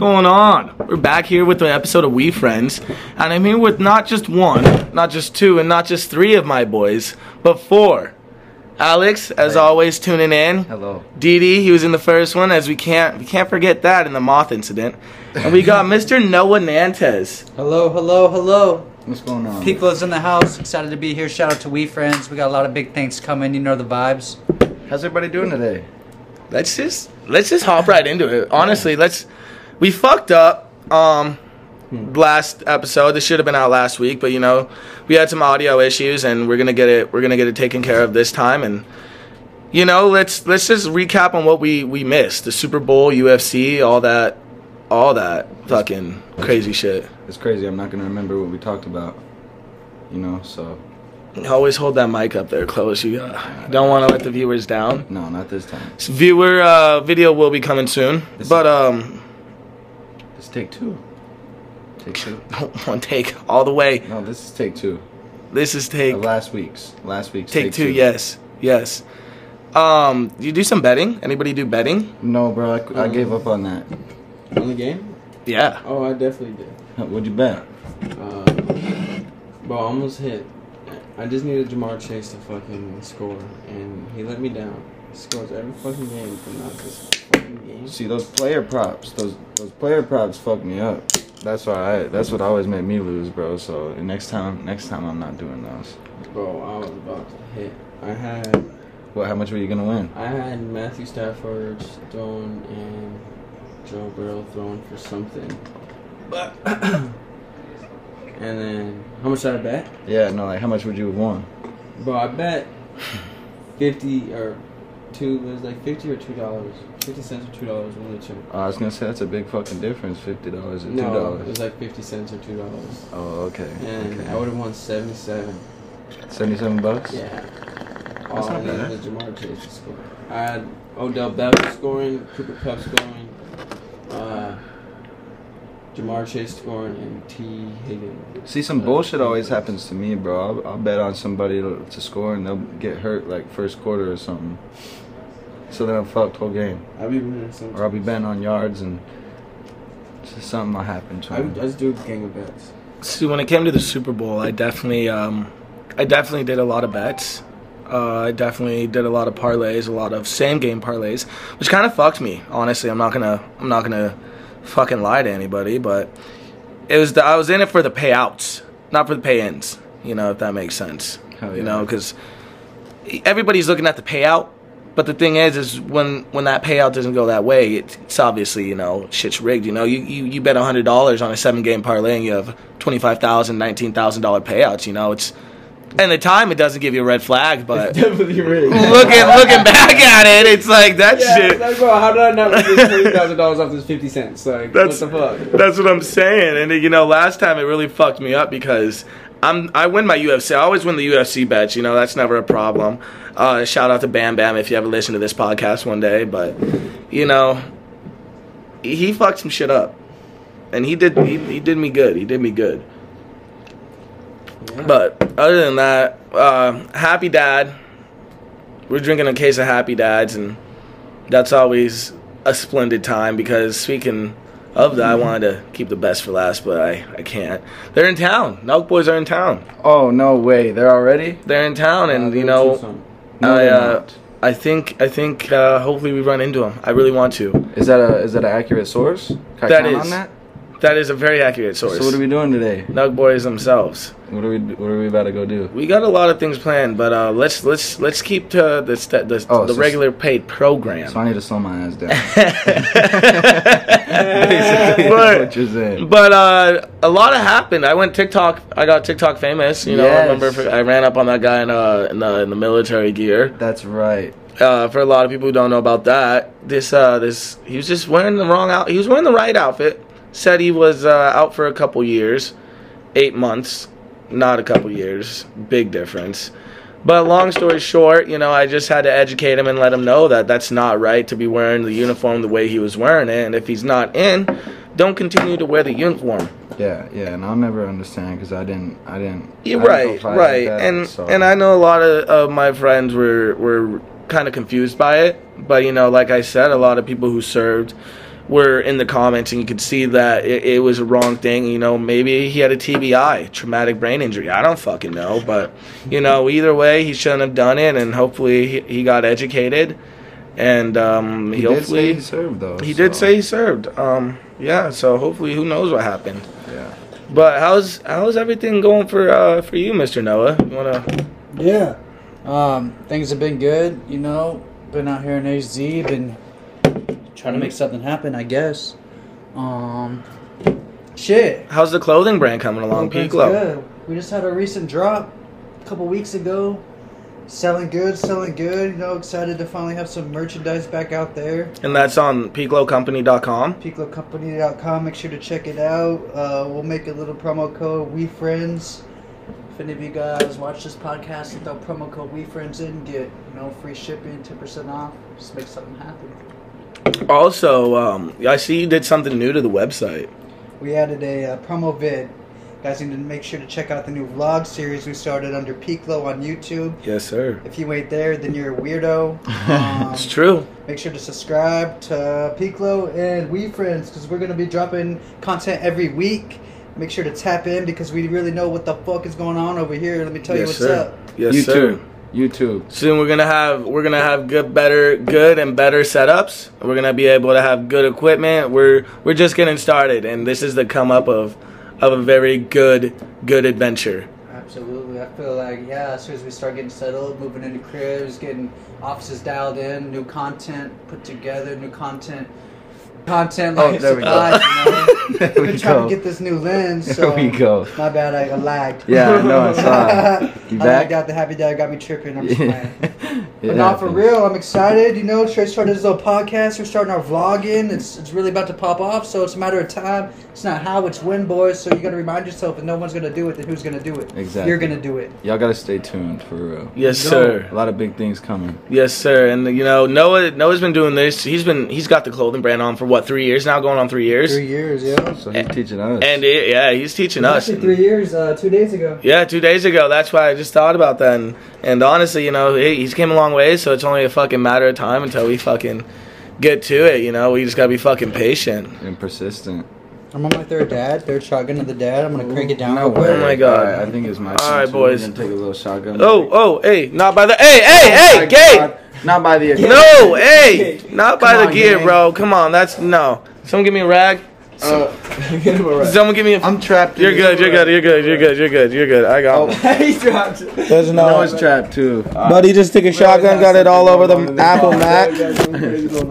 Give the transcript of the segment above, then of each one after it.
going on? We're back here with an episode of We Friends, and I'm here with not just one, not just two, and not just three of my boys, but four. Alex, as Hey. always, tuning in. Hello. Didi, he was in the first one, as we can't we can't forget that in the moth incident. And we got Mr. Noah Nantes. Hello, hello, hello. What's going on? People is in the house. Excited to be here. Shout out to We Friends. We got a lot of big things coming. You know the vibes. How's everybody doing today? Let's just let's just hop right into it. Honestly, let's we fucked up um last episode. This should have been out last week, but you know, we had some audio issues and we're going to get it we're to get it taken care of this time and you know, let's let's just recap on what we we missed. The Super Bowl, UFC, all that all that fucking crazy shit. It's crazy. I'm not gonna remember what we talked about. You know, so Always hold that mic up there close. You uh, don't want to let the viewers down. no, not this time. Viewer uh, video will be coming soon, This- but um, This is take two. Take two. one take all the way. No, this is take two. This is take Of last week's. Last week's take two. Yes, yes. Um, you do some betting? Anybody do betting? No, bro. I, I gave up on that. On the game? Yeah. Oh, I definitely did. What'd you bet? Uh, bro, I almost hit. I just needed Ja'Marr Chase to fucking score, and he let me down. Scores every fucking game, but not this fucking game. See those player props. Those those player props fuck me up. That's why I. That's what always made me lose, bro. So next time, next time I'm not doing those. Bro, I was about to hit. I had What? How much were you gonna win? I had Matthew Stafford throwing and Joe Burrow throwing for something. But and then how much did I bet? Yeah, no. Like how much would you have won? Bro, I bet fifty or two. It was like fifty or two dollars. Fifty cents or two dollars. One of the two. I was gonna say that's a big fucking difference. Fifty dollars and two dollars. No, it was like fifty cents or two dollars. Oh, okay. And okay. I would have won seventy-seven. Seventy-seven bucks. Yeah. That's I not oh, bad. Ja'Marr Chase score. I had Odell Beckham scoring, Cooper Kupp scoring, Ja'Marr Chase scoring, and Tee Higgins. See, some bullshit always happens to me, bro. I'll, I'll bet on somebody to, to score and they'll get hurt like first quarter or something. So then I'm fucked whole game. I be winning some. Or I'll be betting on yards and just something will happen to I, I me. just do a gang of bets. See, when it came to the Super Bowl, I definitely, um, I definitely did a lot of bets. Uh, I definitely did a lot of parlays, a lot of same game parlays, which kind of fucked me. Honestly, I'm not gonna, I'm not gonna fucking lie to anybody, but it was the, I was in it for the payouts, not for the pay-ins. You know, if that makes sense. Hell You know, because everybody's looking at the payout, but the thing is, is when when that payout doesn't go that way, it's, it's obviously you know shit's rigged. You know, you you, you bet hundred dollars on a seven game parlay, and you have twenty five thousand, nineteen thousand dollar payouts. You know, it's and the time it doesn't give you a red flag, but definitely really. looking looking back at it, it's like that Yeah, shit. like, bro, how did I not make this twenty thousand dollars off this fifty cents? Like, That's what the fuck? That's what I'm saying. And you know, last time it really fucked me up because I'm I win my UFC. I always win the UFC bets. You know, that's never a problem. Uh, shout out to Bam Bam if you ever listen to this podcast one day. But you know, he he fucked some shit up, and he did he, he did me good. He did me good. Yeah. But other than that, uh, Happy Dad. We're drinking a case of Happy Dads, and that's always a splendid time because speaking of that, I wanted to keep the best for last, but I, I can't. They're in town. Nelk Boys are in town. Oh no way! They're already. They're in town, and Uh, you know. No, I, uh. I think I think uh, hopefully we run into them. I really want to. Is that a is that an accurate source? Can I That count is. on that? That is a very accurate source. So what are we doing today? Nug Boys themselves. What are we What are we about to go do? We got a lot of things planned, but uh, let's let's let's keep to the st- the, Oh, the so- regular paid program. So I need to slow my ass down. but Basically, that's what you're saying. but uh, a lot of happened. I went TikTok. I got TikTok famous. You know, Yes. I remember I ran up on that guy in uh in the in the military gear. That's right. Uh, for a lot of people who don't know about that, this uh this he was just wearing the wrong out. He was wearing the right outfit. Said he was uh, out for a couple years, eight months, not a couple years. Big difference. But long story short, you know, I just had to educate him and let him know that that's not right to be wearing the uniform the way he was wearing it. And if he's not in, don't continue to wear the uniform. Yeah, yeah, and I'll never understand because I didn't, I didn't. You're I didn't right, right, that, and so- and I know a lot of, of my friends were were kind of confused by it, but you know, like I said, a lot of people who served were in the comments, and you could see that it, it was a wrong thing. You know, maybe he had a TBI, traumatic brain injury. I don't fucking know, but you know, either way, he shouldn't have done it, and hopefully he, he got educated, and um, He he did hopefully say he served though. he did say he served. Um, yeah, so hopefully, who knows what happened. Yeah. But how's how's everything going for uh, for you, Mister Noah? You wanna? Yeah. Um, things have been good, you know. Been out here in AZ, been trying to make something happen, I guess. Um, shit. How's the clothing brand coming along, Peaklow? good. We just had a recent drop a couple weeks ago. Selling good, selling good. You know, excited to finally have some merchandise back out there. And that's on peaklowcompany.com. PeakLowCompany.com. Make sure to check it out. Uh, we'll make a little promo code We Friends. If any of you guys watch this podcast and throw promo code We Friends in, get you know free shipping, ten percent off. Just make something happen. Also, um, I see you did something new to the website. We added a uh, promo vid. Guys need to make sure to check out the new vlog series we started under Peaklow on YouTube. Yes, sir. If you ain't there, then you're a weirdo. Um, It's true. Make sure to subscribe to Peaklow and We Friends because we're going to be dropping content every week. Make sure to tap in because we really know what the fuck is going on over here. Let me tell you what's sir. up. Yes, YouTube. sir. YouTube. Soon we're gonna have we're gonna have good, better, good and better setups. We're gonna be able to have good equipment. We're we're just getting started, and this is the come up of of a very good good adventure. Absolutely. I feel like, yeah, as soon as we start getting settled, moving into cribs, getting offices dialed in, new content put together, new content. Content Oh, like there we go. There Been we trying go. to get this new lens. There So we go. My bad, I lagged. Yeah, know, I saw it. You I back? lagged out. The happy dad got me tripping. I'm just. It But not for real. I'm excited. You know, straight started this little podcast. We're starting our vlogging. It's it's really about to pop off. So it's a matter of time. It's not how, it's when, boys. So you got to remind yourself, if no one's gonna do it, then who's gonna do it? Exactly. You're gonna do it. Y'all gotta stay tuned for real. Yes, No. sir. A lot of big things coming. Yes, sir. And you know Noah Noah's been doing this. He's been he's got the clothing brand on for what three years now, going on three years. Three years, yeah. So he's teaching us. And it, yeah, he's teaching us. Actually, three years. Uh, two days ago. Yeah, two days ago. That's why I just thought about that. And, and honestly, you know, he, he's came a long way, so it's only a fucking matter of time until we fucking get to it. You know, we just gotta be fucking patient. and persistent. I'm on my third dad, third shotgun of the dad. I'm gonna crank it down. No real quick. way. Oh my God. Alright, I think it's my All turn. right, boys. Gonna take a little shotgun. Oh, break. oh, hey, not by the hey, hey, Oh hey, my gay. God. Not by the No, hey, not by Come the on, gear, gang. bro. Come on, that's no. Someone give me a rag. Uh, get him a rag. Someone give me a. I'm trapped. You're good. You're good. You're good. You're good. You're good. You're good. I got Oh. one. he dropped. There's No, it's trapped too. Buddy just took a shotgun, got it all over the Apple Mac.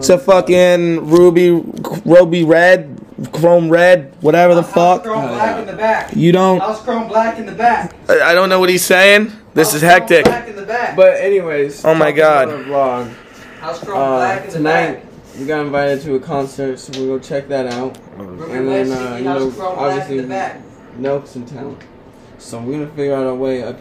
It's a fucking ruby, ruby red, chrome red, whatever the fuck. Chrome black in the back. You don't. House chrome black in the back. I I don't know what he's saying. This is House chrome hectic. Black in the back. But anyways. Oh my God. about the Vlog. House chrome Uh, black in the tonight back. We got invited to a concert, so we'll go check that out. Ruby and then, uh, you know, chrome black in obviously- the back. Nelk's in town, so we're gonna figure out a way. Of,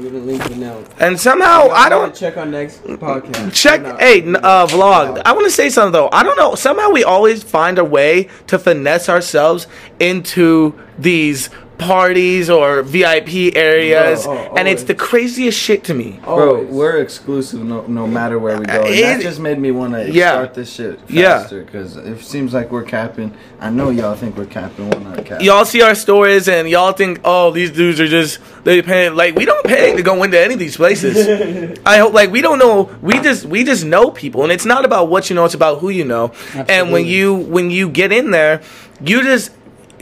we're gonna link with Nelk. And somehow I Y'all don't check our next podcast. check. No, Hey, n- uh, vlog. I want to say something though. I don't know. Somehow we always find a way to finesse ourselves into these parties or VIP areas, Bro, oh, and it's the craziest shit to me. Bro, Always. we're exclusive no, no matter where we go. And It- that just made me want to Yeah. start this shit Yeah. faster because it seems like we're capping. I know y'all think we're capping. We're not capping. y'all see our stories and y'all think, oh, these dudes are just they pay like we don't pay to go into any of these places. I hope like we don't know. We just we just know people, and it's not about what you know. It's about who you know. And when you when you get in there, you just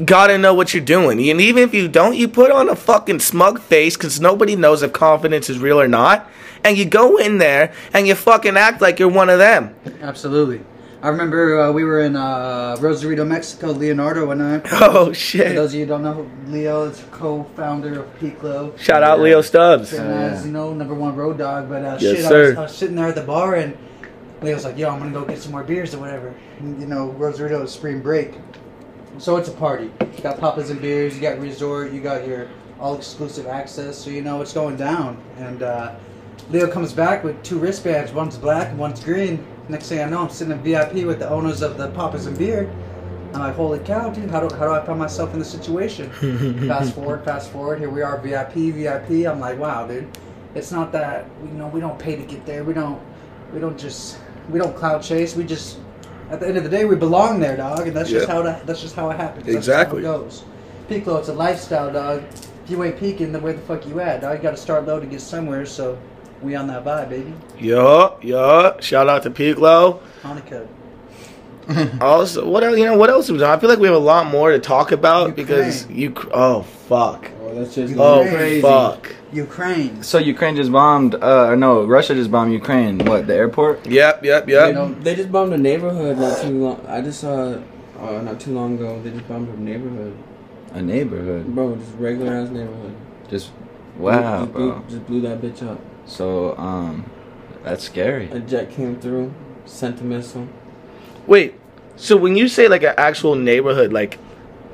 gotta know what you're doing. And even if you don't, you put on a fucking smug face because nobody knows if confidence is real or not. And you go in there and you fucking act like you're one of them. Absolutely. I remember uh, we were in uh, Rosarito, Mexico, Leonardo and I. Oh For shit! those of you who don't know, Leo is co-founder of Peaklow. Shout out Leo Stubbs. And as you know, number one road dog. But uh, Yes, shit, I sir. was, I was sitting there at the bar and Leo's like, "Yo, I'm gonna go get some more beers or whatever." And, you know, Rosarito is spring break, so it's a party. You got papas and beers. You got resort. You got your all exclusive access. So you know it's going down. And uh, Leo comes back with two wristbands. One's black and one's green. Next thing I know, I'm sitting in VIP with the owners of the papas and beer. I'm like, holy cow, dude! How do, how do I find myself in this situation? fast forward, fast forward. Here we are, VIP, VIP. I'm like, wow, dude. It's not that you know we don't pay to get there. We don't we don't just we don't cloud chase. We just At the end of the day, we belong there, dog, and that's just how that, that's just how it happens. That's Exactly. just how it goes. Peaklow, it's a lifestyle, dog. If you ain't peaking, then where the fuck you at, dog? You got to start low to get somewhere. So we on that vibe, baby. Yo, yo. Shout out to Peaklow. Hanukkah. Also, what else? You know, what else? Was I feel like we have a lot more to talk about because you. Oh fuck. Oh, that's just Oh Crazy. fuck. Ukraine. So Ukraine just bombed, uh, or no, Russia just bombed Ukraine. What, the airport? Yep, yep, They, yep. they just bombed a neighborhood not too long. I just saw, uh, not too long ago. They just bombed a neighborhood, A neighborhood. bro. Just regular ass neighborhood. Just, wow, just blew. Just blew that bitch up. So, um, that's scary. A jet came through, sent a missile. Wait. So when you say like an actual neighborhood, like,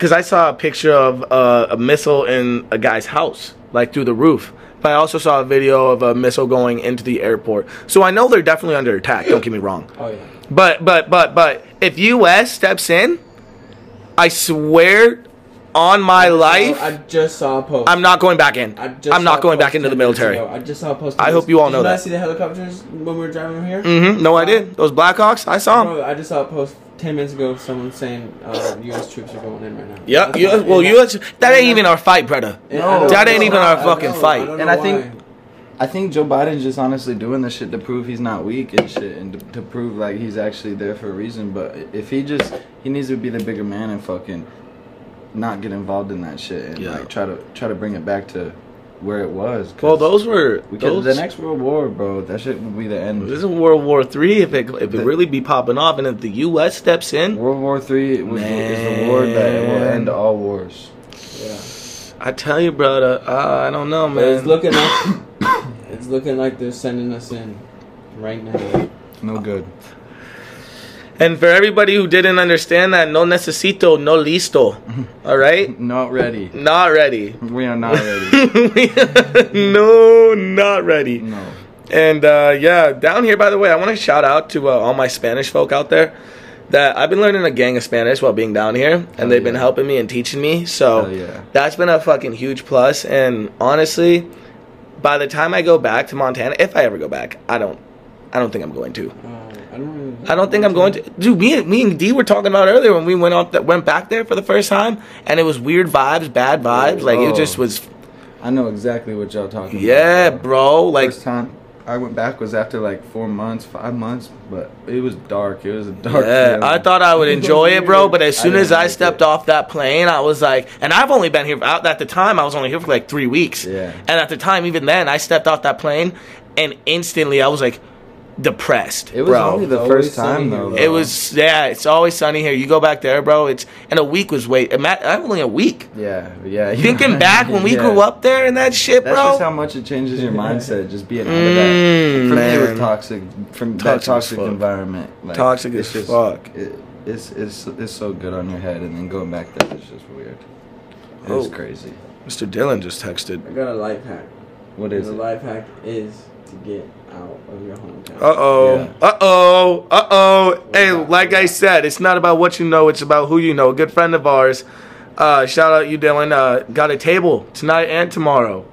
because I saw a picture of uh, a missile in a guy's house, like through the roof. But I also saw a video of a missile going into the airport. So I know they're definitely under attack. Don't get me wrong. Oh yeah. But but but but if U.S. steps in, I swear on my life, I just saw a post. I'm not going back in. I just I'm not going back into the military. ago. I just saw a post. I hope you all Did know you that. not see the helicopters when we were driving here? Mm-hmm. No, I did. Those Blackhawks, I saw them. I just saw a post ten minutes ago. Someone saying uh, U.S. troops are going in right now. Yeah, That's US, well, and U.S. That ain't even our fight, brother. and That ain't even our I fucking know, fight. I And know I think- I think Joe Biden's just honestly doing this shit to prove he's not weak and shit, and to, to prove like he's actually there for a reason. But if he just, he needs to be the bigger man and fucking not get involved in that shit and Yeah. like try to try to bring it back to where it was. Well, those were we could, those. the next world war, bro. That shit would be the end. This is World War Three. If it if it really be popping off, and if the U.S. steps in, World War Three is the war that will end all wars. Yeah. I tell you, brother, uh, I don't know, But man. it's looking like it's looking like they're sending us in right now. No good. And for everybody who didn't understand that, no necesito, no listo. All right, Not ready. not ready. We are not ready. no, not ready. no. And uh, yeah, down here, by the way, I want to shout out to uh, all my Spanish folk out there. That I've been learning a gang of Spanish while being down here, and Hell they've been helping me and teaching me. So yeah. that's been a fucking huge plus. And honestly, by the time I go back to Montana, if I ever go back, I don't, I don't think I'm going to. I don't. Really I don't think I'm going to. Dude, me, and- me and D were talking about earlier when we went up, that went back there for the first time, and it was weird vibes, bad vibes. Like it Oh. just was. I know exactly what y'all talking about. Yeah, bro. Like First time I went back was after like four months, five months, but it was dark. It was a dark. Yeah. I thought I would enjoy it, bro. But as soon didn't as I stepped it. off that plane, I was like, and I've only been here out at the time. I was only here for like three weeks. Yeah. And at the time, even then, I stepped off that plane, and instantly I was like depressed, It was bro. only the first time sunny though. it was yeah. It's always sunny here. You go back there, bro. It's and a week was wait. ima- Only a week. Yeah, yeah. Thinking back when we Yeah. grew up there and that shit, That's bro. That's just how much it changes your mindset. Just being out of that. Mm, For me, it man. was toxic. From Toxic as toxic fuck. environment. Like, Toxic it's as fuck. It, it's it's it's so good on your head, and then going back there is just weird. It's Oh. crazy. Mr. Dylan just texted. I got a life hack. What is And is the it? life hack is to get out of your hometown. Uh oh. Yeah. Uh oh. Uh oh. Hey, like I said, it's not about what you know, it's about who you know. A good friend of ours, uh, shout out you, Dylan, uh, got a table tonight and tomorrow.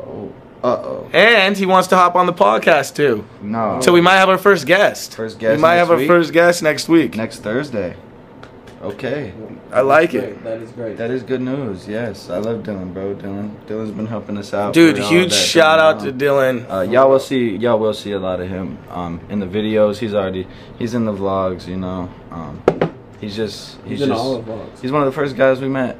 Oh. Uh oh. And he wants to hop on the podcast too. No. So we might have our first guest. First guest We might have our first guest next week. next Thursday. Okay. I like Great. it. That is great. That is good news. Yes, I love Dylan, bro. Dylan, Dylan's been helping us out. Dude, huge shout out to. Dylan. Uh, y'all will see. Y'all will see a lot of him um, in the videos. He's already. He's in the vlogs. You know. Um, he's just. He's, He's in just. all the vlogs. He's one of the first guys we met.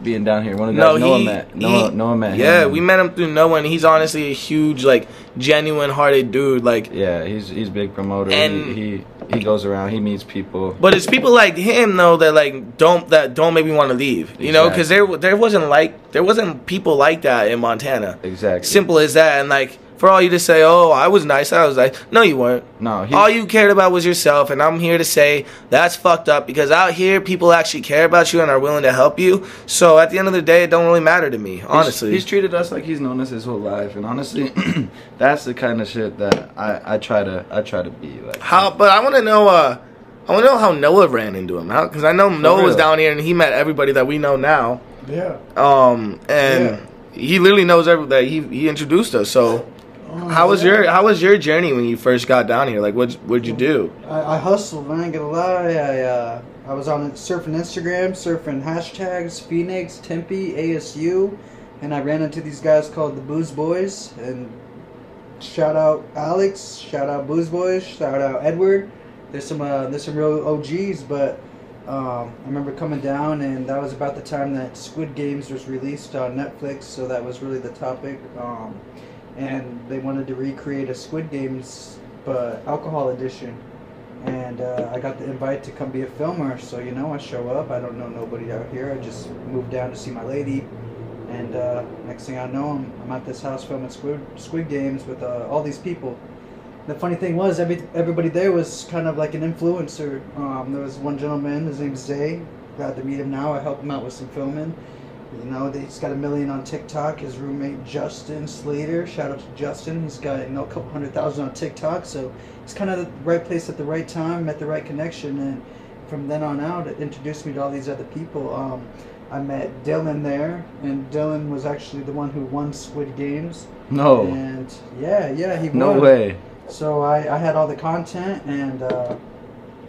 Being down here, one of the No, guys Noah met. Noah, he- Noah met Yeah, him. we met him through Noah, and he's honestly a huge, like, genuine hearted dude. Like, Yeah, he's he's big promoter. And- he, he he goes around. He meets people. But it's people like him though that like don't that don't make me want to leave. You know, because there there wasn't like there wasn't people like that in Montana. Exactly. Simple as that. And like for all you to say, oh, I was nice. I was like, no, you weren't. No, he, all you cared about was yourself. And I'm here to say that's fucked up because out here people actually care about you and are willing to help you. So at the end of the day, it don't really matter to me, honestly. he's, treated us like he's known us his whole life, and honestly, that's the kind of shit that I I try to I try to be like. How? But I want to know. uh I want to know how Noah ran into him. How? Because I know Noah was down here and he met everybody that we know now. Yeah. Um, and he literally knows every that he he introduced us. So How was your How was your journey when you first got down here? Like, what what'd you do? I, I hustled, man. I ain't gonna lie. I uh, I was on surfing Instagram, surfing hashtags Phoenix, Tempe, ASU, and I ran into these guys called the Booze Boys. And shout out Alex, shout out Booze Boys, shout out Edward. There's some uh, there's some real OGs, but um, I remember coming down, and that was about the time that Squid Games was released on Netflix. So that was really the topic. Um, and they wanted to recreate a Squid Games, but alcohol edition. And uh, I got the invite to come be a filmer, so you know I show up. I don't know nobody out here. I just moved down to see my lady, and uh, next thing I know, I'm, I'm at this house filming Squid Squid Games with uh, all these people. The funny thing was, every everybody there was kind of like an influencer. Um, there was one gentleman, his name's Zay. Glad to meet him now. I helped him out with some filming. You know, he's got a million on TikTok. His roommate Justin Slater, shout out to Justin. He's got you know a couple hundred thousand on TikTok, so it's kind of the right place at the right time, met the right connection, and from then on out, it introduced me to all these other people. Um, I met Dylan there, and Dylan was actually the one who won Squid Games. No. And yeah, yeah, he won. No way. So I, I had all the content, and uh,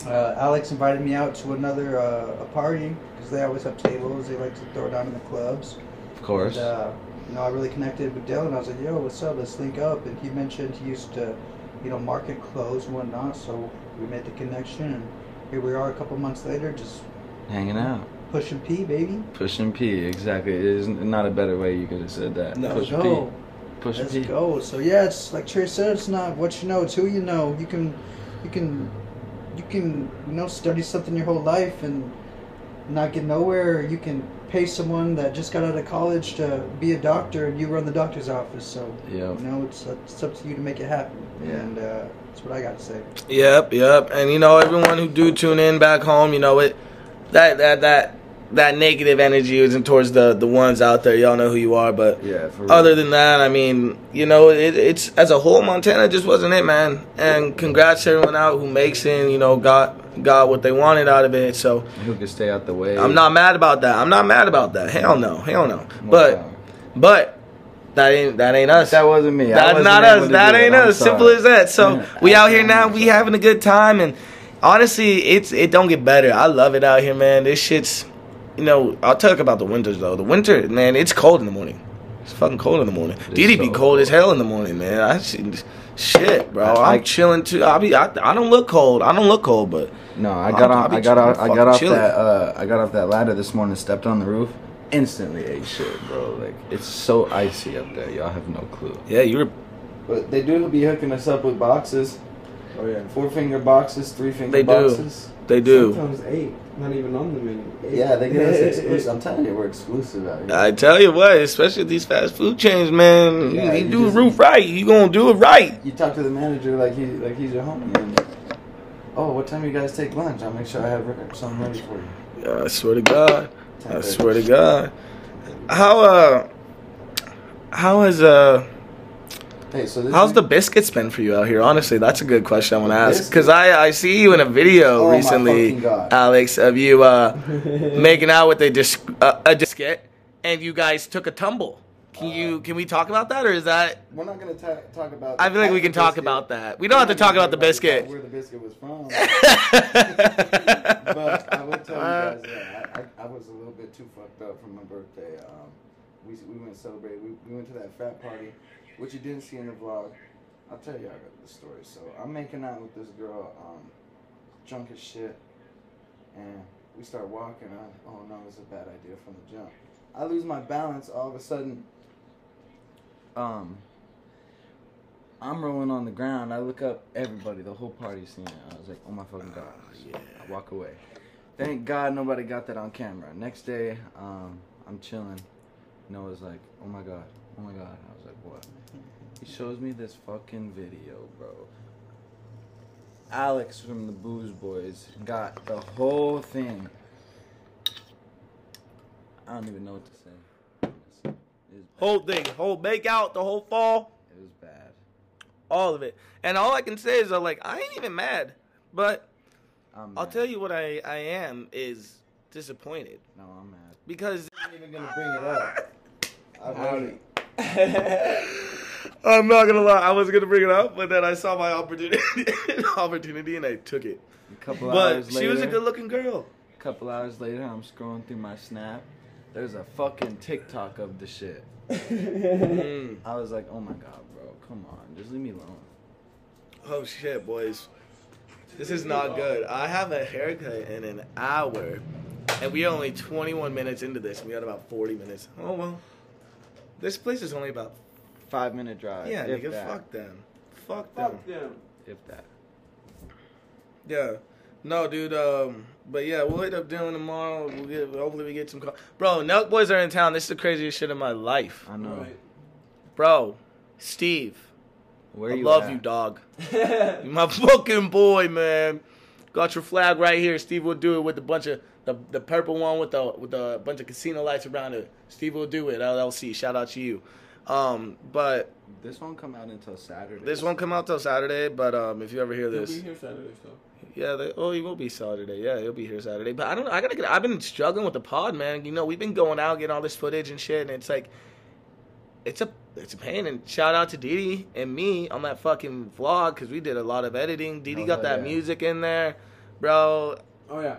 uh, Alex invited me out to another uh, a party because they always have tables. They like to throw down in the clubs. Of course. And, uh, you know, I really connected with Dylan. I was like, "Yo, what's up? Let's link up." And he mentioned he used to, you know, market clothes and whatnot. So we made the connection, and here we are a couple months later, just Hanging out. pushing P, baby. Pushing P, exactly. It is not a better way you could have said that. No. Push Let's go. P. Push Let's P. go. So yeah, it's like Trey said, it's not what you know, it's who you know. You can, you can, you can, you know, study something your whole life and not get nowhere. You can pay someone that just got out of college to be a doctor, and you run the doctor's office. So you know, it's, it's up to you to make it happen. Yeah. And uh, that's what I got to say. Yep, yep. And you know, everyone who do tune in back home, you know it that that that that negative energy isn't towards the the ones out there. Y'all know who you are, but Yeah, other than that, I mean, you know, it, it's as a whole, Montana just wasn't it, man. And congrats to everyone out who makes it. You know, got got what they wanted out of it. So Who can stay out the way. I'm not mad about that. I'm not mad about that. Hell no, hell no. More But but that ain't that ain't us. That wasn't me. That's not us. That ain't us. Simple as that. So Yeah, we out here now. We having a good time, and honestly, it's it don't get better. I love it out here, man. This shit's, you know, I'll talk about the winters though. The winter, man, it's cold in the morning. It's fucking cold in the morning. It's DD be so cold as hell in the morning, man. I see, shit, bro. I- I'm chilling too. I be, I, I don't look cold. I don't look cold, but No, I I'm- got off. I got off. I got off chilling. that. Uh, I got off that ladder this morning. Stepped on the roof. Instantly ate shit, bro. Like it's so icy up there. Y'all have no clue. yeah, you were. But they do be hooking us up with boxes. Oh yeah. Four finger boxes, three finger They do. boxes. They do. Sometimes eight, not even on the menu. Yeah, they get us exclusive. I'm telling you, we're exclusive out here. I tell you what, especially these fast food chains, man. Yeah, you, you do just- roof right. You gonna do it right. You talk to the manager like he like he's your homie. And, oh, what time you guys take lunch? I'll make sure I have something ready for you. I swear to God. I swear to God. How uh how has uh Hey, so this how's the biscuits been for you out here? Honestly, that's a good question I want to ask because I I see you in a video Oh recently. Alex, of you uh making out with a dis- uh, a biscuit, and you guys took a tumble. Can you can we talk about that or is that? We're not gonna talk about. I feel like we can talk about that. We don't have to talk about the biscuit. Where the biscuit was from. but I will tell you guys that I, I, I was a little bit too fucked up for my birthday. Um, we, we went to celebrate. We, we went to that frat party, which you didn't see in the vlog. I'll tell you all the story. So I'm making out with this girl, um, drunk as shit, and we start walking. I, oh no, it's a bad idea from the jump. I lose my balance. All of a sudden, um, I'm rolling on the ground. I look up, everybody, the whole party's seeing it. I was like, oh my fucking god. I walk away. Thank God nobody got that on camera. Next day, um, I'm chilling. Noah's like, oh my god, oh my god. I was like, what? He shows me this fucking video, bro. Alex from the Booze Boys got the whole thing. I don't even know what to say. It whole thing, whole make out, the whole fall, It was bad. all of it. And all I can say is, uh, like, I ain't even mad, but I'm I'll mad. tell you what I, I am is disappointed No, I'm mad. because I'm not even gonna bring it up. Howdy. I'm not gonna lie. I was gonna bring it up, but then I saw my opportunity, opportunity, and I took it. A couple But hours she was a good-looking girl. A couple hours later, I'm scrolling through my Snap. There's a fucking TikTok of the shit. I was like, oh my god, bro, come on, just leave me alone. Oh shit, boys. This is not good. I have a haircut in an hour, and we are only 21 minutes into this. and We got about 40 minutes. Oh well. This place is only about. Five minute drive. Yeah, if nigga, that, fuck them. Fuck them. Fuck them. If that. Yeah. No, dude. Um, but yeah, we'll hit up Dylan tomorrow. We'll get. Hopefully, we get some. Call- Bro, Nelk boys are in town. This is the craziest shit in my life, I know. Right. bro. Steve, Where I you love at? you, dog. You my fucking boy, man. Got your flag right here. SteveWillDoIt with a bunch of the the purple one with the with a bunch of casino lights around it. SteveWillDoIt. LLC. Shout out to you. Um, but This won't come out until Saturday. this won't come out till Saturday. But um, if you ever hear He'll this, be here Saturday, so. Yeah, they, oh, he will be Saturday. Yeah, he'll be here Saturday. But I don't. I gotta get. I've been struggling with the pod, man. You know, we've been going out getting all this footage and shit, and it's like, it's a it's a pain. And shout out to Didi and me on that fucking vlog because we did a lot of editing. Didi Oh, got that yeah. music in there, bro. Oh yeah.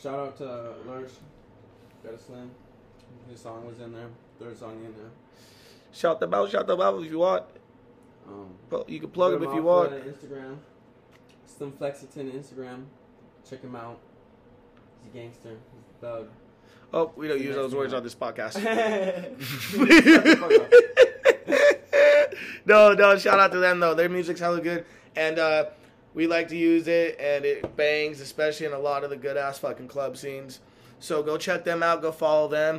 Shout out to Lars. Got a slam. His song was in there. Third song in there. Shout them out, shout them out if you want. Um, But you can plug hit them if you want. on Instagram. Slim Flexiton Instagram. Check him out. He's a gangster. He's a thug. Oh, we don't use those words on this podcast. no, no, shout out to them though. Their music's hella good, and uh, we like to use it, and it bangs, especially in a lot of the good ass fucking club scenes. So go check them out. Go follow them.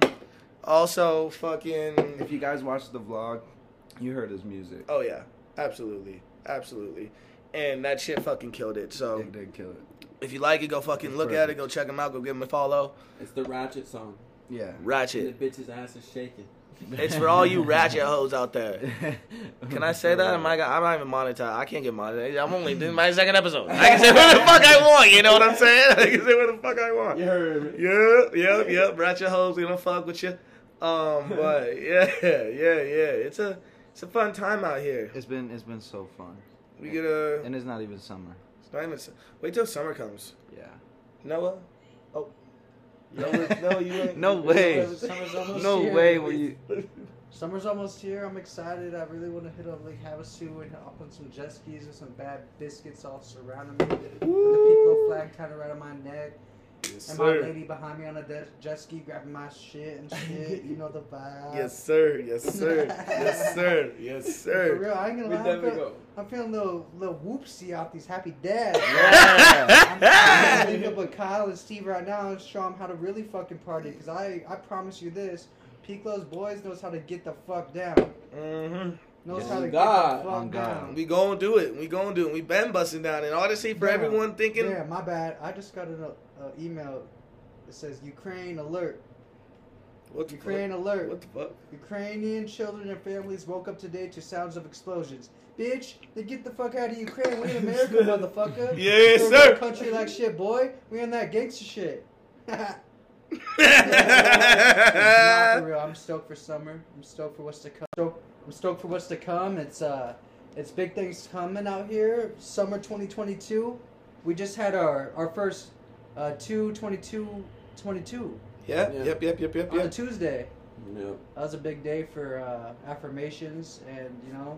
Also, fucking. If you guys watched the vlog, you heard his music. Oh yeah, absolutely, absolutely, and that shit fucking killed it. So It did kill it. if you like it, go fucking look at it. Go check them out. Go give them a follow. it's the Ratchet song. Yeah. Ratchet. The bitch's ass is shaking. It's for all you ratchet hoes out there. Can I say that? Am I, I'm not even monetized. I can't get monetized. I'm only doing my second episode. I can say whatever the fuck I want. You know what I'm saying? I can say whatever the fuck I want. You heard me. Yeah, yeah, yeah. Ratchet hoes gonna fuck with you. Um, but yeah, yeah, yeah. It's a it's a fun time out here. It's been it's been so fun. We get a. And it's not even summer. It's not even, wait till summer comes. Yeah. Noah. Oh. No, no, you ain't. No way. No here. way will you Summer's almost here. I'm excited. I really want to hit up Lake Havasu and hop on some jet skis with some bad biscuits all surrounding me. With the Peaklow flag tied around my neck. Yes, And my lady behind me on a de- jet ski grabbing my shit and shit. You know the vibe. Yes, sir. Yes, sir. Yes, sir. Yes, sir. For real, I ain't gonna We lie. I'm, feel, go. I'm feeling a little, little whoopsie out these happy dads. Yeah. I'm trying to link up with Kyle and Steve right now and show them how to really fucking party. Because I, I promise you this, Peaklow's boys knows how to get the fuck down. Mm-hmm. Knows Yes, how to God. get the fuck On God. down. We gon' do it. We gon' do it. We been busting down. And honestly, for Yeah. everyone thinking, Yeah, my bad. I just got an uh, email that says Ukraine alert. what the Ukraine fuck? alert. What the fuck? Ukrainian children and families woke up today to sounds of explosions. Bitch, then get the fuck out of Ukraine. We in America, motherfucker. Yes, Third sir. Country like shit, boy. We in that gangster shit. Nah, for real. I'm stoked for summer. I'm stoked for what's to come. I'm stoked for what's to come. It's uh, it's big things coming out here. Summer 2022. We just had our our first uh 222 22 Yep, Yeah. yep, yep, yep, yep, on a yep. Tuesday. Yep. That was a big day for uh, affirmations and you know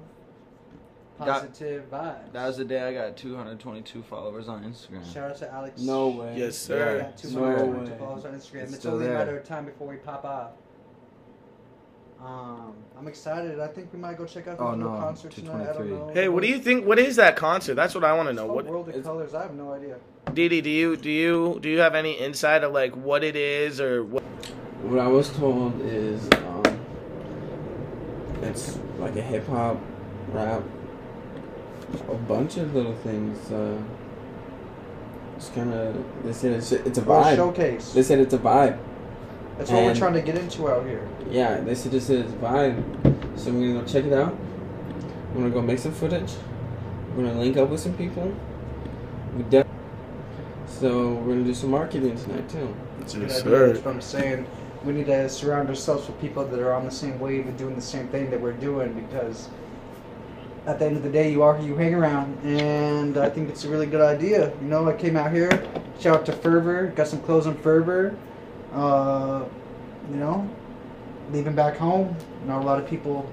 That- positive vibes. That was the day I got 222 followers on Instagram. Shout out to Alex. No way. Yes, I sir. got two No way. followers on Instagram. It's It's, still only a there. matter of time before we pop off. Um, I'm excited. I think we might go check out the Oh, little no, concert tonight. I don't 223. know. Hey, what do you think? What is that concert? That's what I want to It's know. called What, World of It's- Colors? I have no idea. Didi? Do you do you do you have any insight of like what it is or what? What I was told is um, it's like a hip hop, rap, a bunch of little things. Uh, it's kind of they said it's it's a World vibe. showcase. They said it's a vibe. That's what we're trying to get into out here. Yeah, they said it's a vibe. So we're gonna go check it out. We're gonna go make some footage. We're gonna link up with some people. We de- so we're gonna do some marketing tonight too. Good idea. That's what I'm saying. We need to surround ourselves with people that are on the same wave and doing the same thing that we're doing because at the end of the day, you are who you hang around, and I think it's a really good idea. You know, I came out here. Shout out to Fervor. Got some clothes on Fervor. Uh, you know, leaving back home. You know, a lot of people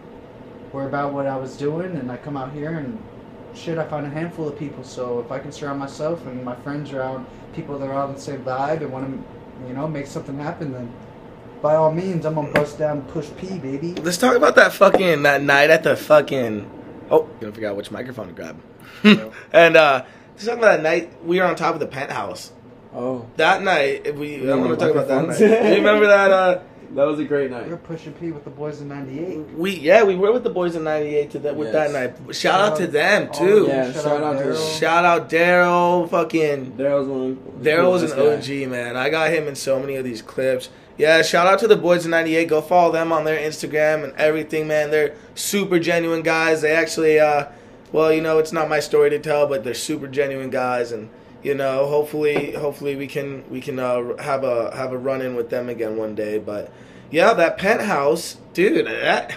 were about what I was doing, and I come out here and shit. I find a handful of people. So if I can surround myself and my friends around people that are on the same vibe and want to, you know, make something happen, then by all means, I'm gonna bust down push P, baby. Let's talk about that fucking that night at the fucking. Oh, gonna figure out which microphone to grab. and uh, let's talk about that night we were on top of the penthouse. Oh, That night, if we. I want to talk about that night. you remember that? Uh, that was a great night. We're pushing P with the boys in '98. we yeah, we were with the boys in '98 to that with that night. Shout out to them too. Yeah, them. shout out to Daryl. Shout out Daryl, fucking Daryl's one. Daryl was an coolest guy. OG man. I got him in so many of these clips. Yeah, shout out to the boys in '98. Go follow them on their Instagram and everything, man. They're super genuine guys. They actually, uh, well, you know, it's not my story to tell, but they're super genuine guys, and you know, hopefully, hopefully we can we can uh, have a have a run in with them again one day. But yeah, that penthouse, dude, that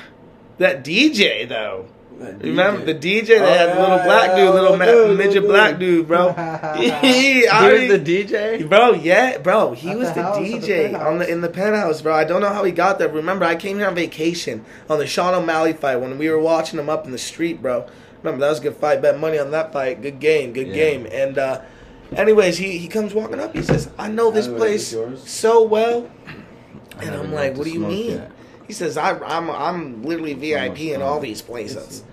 that DJ though. That Remember DJ. the DJ? that Oh, had the little black dude, little oh, ma- dude, midget dude. black dude, bro. He he, He was the DJ. Bro, yeah, bro, he At was the the, house, the DJ penthouse. on the in the penthouse, bro. I don't know how he got there. Remember, I came here on vacation on the Sean O'Malley fight when we were watching him up in the street, bro. Remember that was a good fight. Bet money on that fight. Good game, good Yeah. game. And uh, anyways, he he comes walking up. He says, "I know this place so well." And I'm like, "What do you mean?" He says, I, "I'm I'm literally VIP in all these places."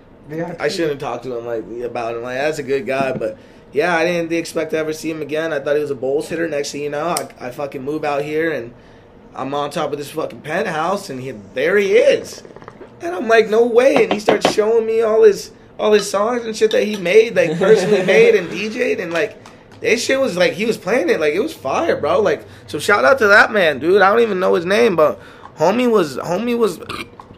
I shouldn't talk to him like about him. Like that's a good guy, but yeah, I didn't expect to ever see him again. I thought he was a Bulls hitter. Next thing you know, I, I fucking move out here and I'm on top of this fucking penthouse, and he, there he is. And I'm like, no way. And he starts showing me all his all his songs and shit that he made, like personally made and DJ'd, and like that shit was like he was playing it like it was fire, bro. Like so, shout out to that man, dude. I don't even know his name, but homie was homie was.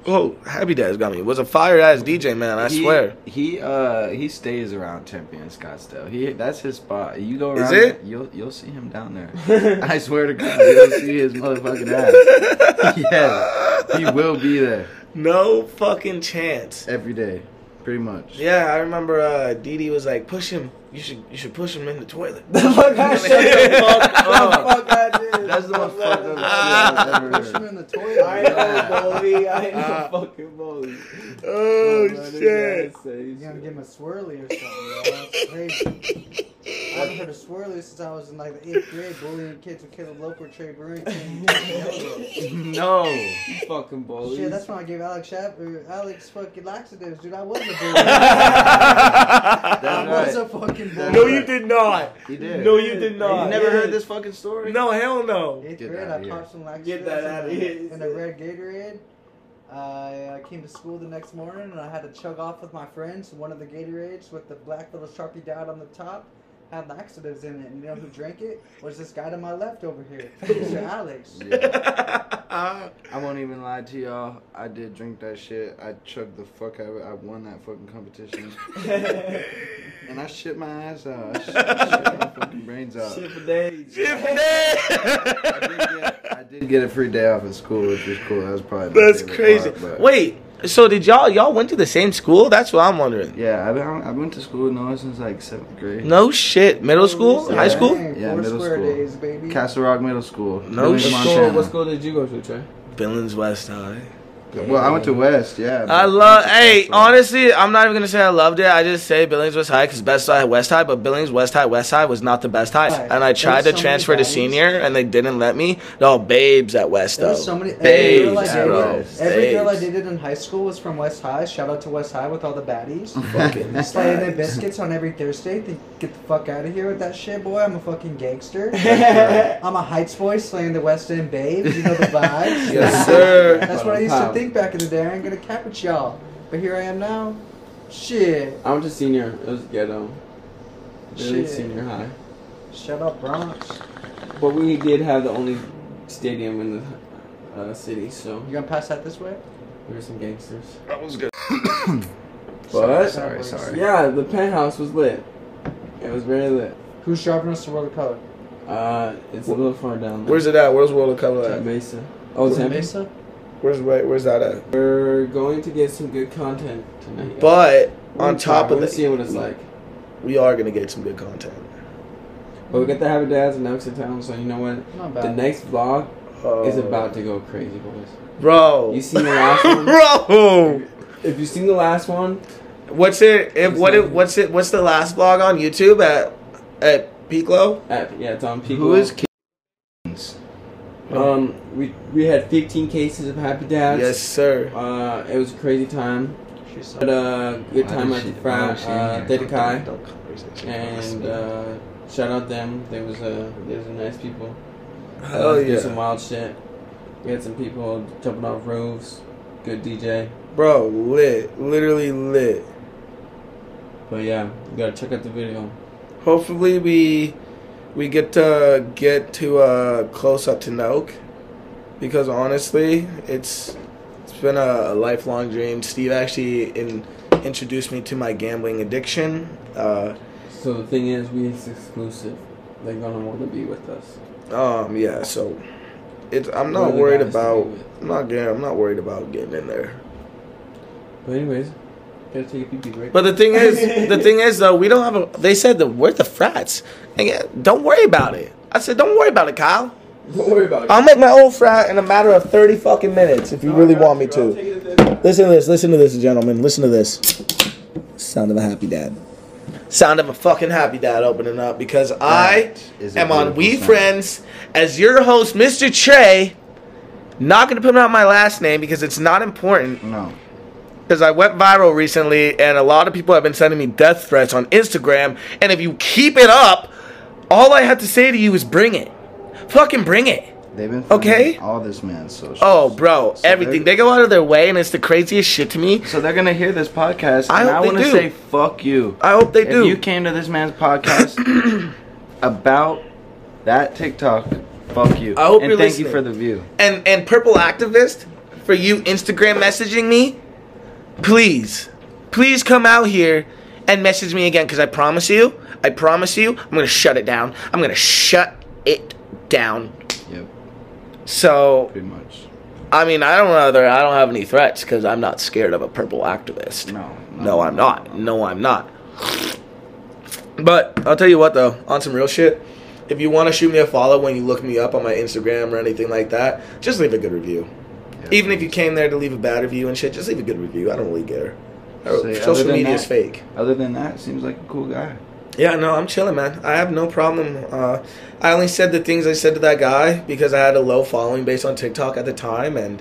Oh, Happy Dad's got me. Was a fire ass DJ, man. I He- swear. He uh he stays around Tempe and Scottsdale. He that's his spot. You go Is around, it? you'll you'll see him down there. I swear to God, you'll see his motherfucking ass. yeah, he will be there No fucking chance. every day, pretty much. Yeah, I remember uh Didi was like, push him. You should you should push him in the toilet. The fuck I shut the fuck up. up. The fuck I did. That's the most fucked up shit. I've ever Push him in the toilet. I know, bully. I know, fucking bully. oh man, this shit. You're gonna give him a swirly or something, bro. That's crazy. I haven't heard a swirly since I was in like the eighth grade, bullying kids with Caleb Loper, Trey Burrington. No. You fucking bully. Shit, that's when I gave Alex Shapp or Alex fucking laxatives, dude. I was a bully. I was a fucking bully. no, you did not. He did. No, you did not. You never heard this fucking story? No, hell no. Eighth Get grade, that I here. popped some laxatives Get that in outta a- here. in a red Gatorade. I uh, came to school the next morning and I had to chug off with my friends one of the Gatorades with the black little Sharpie dot on the top. Had laxatives in it, and you know who drank it? Was this guy to my left over here, Mr. Alex. Yeah. I won't even lie to y'all. I did drink that shit. I chugged the fuck out of it. I won that fucking competition. and I shit my ass out. I shit, I shit my fucking brains out. Shit for days. I did, get, I did get a free day off of school, which was cool. That was probably That's crazy. part, but- Wait, so did y'all y'all went to the same school? That's what I'm wondering. Yeah, I've been, I went to school with Noah since like seventh grade. No shit. Middle school? Yeah. High school? Dang, Yeah, middle school. days, baby. Castle Rock Middle School. No Billings, shit. What Montana. school, what school did you go to, Trey? Billings West High. Well, I went to West. Yeah. I love. Hey, Castle. honestly, I'm not even gonna say I loved it. I just say Billings West High because Best High West High, but Billings West High West High was not the best high. Right. And I tried to so transfer to senior, and they didn't let me. No, babes at West There though. so many. Every babes, girl, I dated, bro. every girl I Babes. dated in high school was from West High. Shout out to West High with all the baddies. Fucking Slaying their biscuits on every Thursday. Think, get the fuck out of here with that shit, boy. I'm a fucking gangster. I'm a Heights boy slaying the West End babes. You know the vibes. Yes, sir. That's what I used to think back in the day. I ain't gonna cap with y'all. But here I am now. Shit. I went to senior. It was ghetto. Really Shit. senior high. Shut up, Bronx. But we did have the only stadium in the uh, city, so You gonna pass that this way? we were some gangsters. That was good. But Sorry, sorry. yeah, the penthouse was lit. It was very lit. Who's driving us to World of Color? Uh, it's a little far down. There. Where's it at? Where's World of Color At at? Mesa. Oh, Tempe. Mesa? Where's wait? Where's that at? We're going to get some good content tonight. But on top of the, the, see what it's like. we are gonna get some good content. But we got the Happy Dads and Nelk in town, so you know what? Not The next vlog is Uh, about to go crazy, boys. bro. You seen the last one? bro. If you seen the last one, What's it? If, what? not- It, what's it? What's the last vlog on YouTube at at Peaklow? at, yeah, it's on Pico. Who is Kings? Um, we we had 15 cases of Happy Dads. Yes, sir. Uh, it was a crazy time. She's Had a good time does at the she- why frat, is she in uh, here? Theta Chi, and uh, shout out them. They was uh, they was nice people. Hell Uh, Did some wild shit. We had some people jumping off roofs. Good DJ. bro. Lit, literally lit. But yeah, you gotta check out the video. Hopefully we we get to get to uh close up to Nelk because honestly, it's it's been a, a lifelong dream. Steve actually in, introduced me to my gambling addiction. Uh, So the thing is, we it's exclusive. They're gonna want to be with us. um, yeah, so it's I'm not worried guys to be about. I'm not getting I'm not worried about getting in there. But anyways, take a pee pee break. But the thing is, the thing is though, we don't have a. They said that we're the frats. And yeah, don't worry about it. I said, don't worry about it, Kyle. don't worry about it. I'll make my own frat in a matter of thirty fucking minutes if you really want me to. Listen to this. Listen to this, gentlemen. Listen to this. Sound of a happy dad. Sound of a fucking happy dad opening up because I That a am on We sound. Friends as your host, Mr. Trey. Not gonna put out my last name because it's not important. No. Because I went viral recently, and a lot of people have been sending me death threats on Instagram. And if you keep it up, all I have to say to you is bring it. Fucking bring it. They've been Okay. all this man's social. Oh, bro, So everything. they're- go out of their way, and it's the craziest shit to me. So they're gonna hear this podcast, I and I, they want to say fuck you. I hope they if do. you came to this man's podcast about that TikTok, fuck you. I hope and you're thank you for the view. and and purple activist for you Instagram messaging me, please, please come out here and message me again because I promise you, I promise you, I'm gonna shut it down. I'm gonna shut it down. Yep, So pretty much. I mean, I don't know. There, I don't have any threats because I'm not scared of a purple activist. No, No, I'm not. No, I'm not. But I'll tell you what, though, on some real shit, if you want to shoot me a follow when you look me up on my Instagram or anything like that, just leave a good review. Yeah. Even if you came there to leave a bad review and shit, just leave a good review. I don't really care. Say, Social media is fake. Other than that, seems like a cool guy. Yeah, no, I'm chilling, man. I have no problem. Uh, I only said the things I said to that guy because I had a low following based on TikTok at the time, and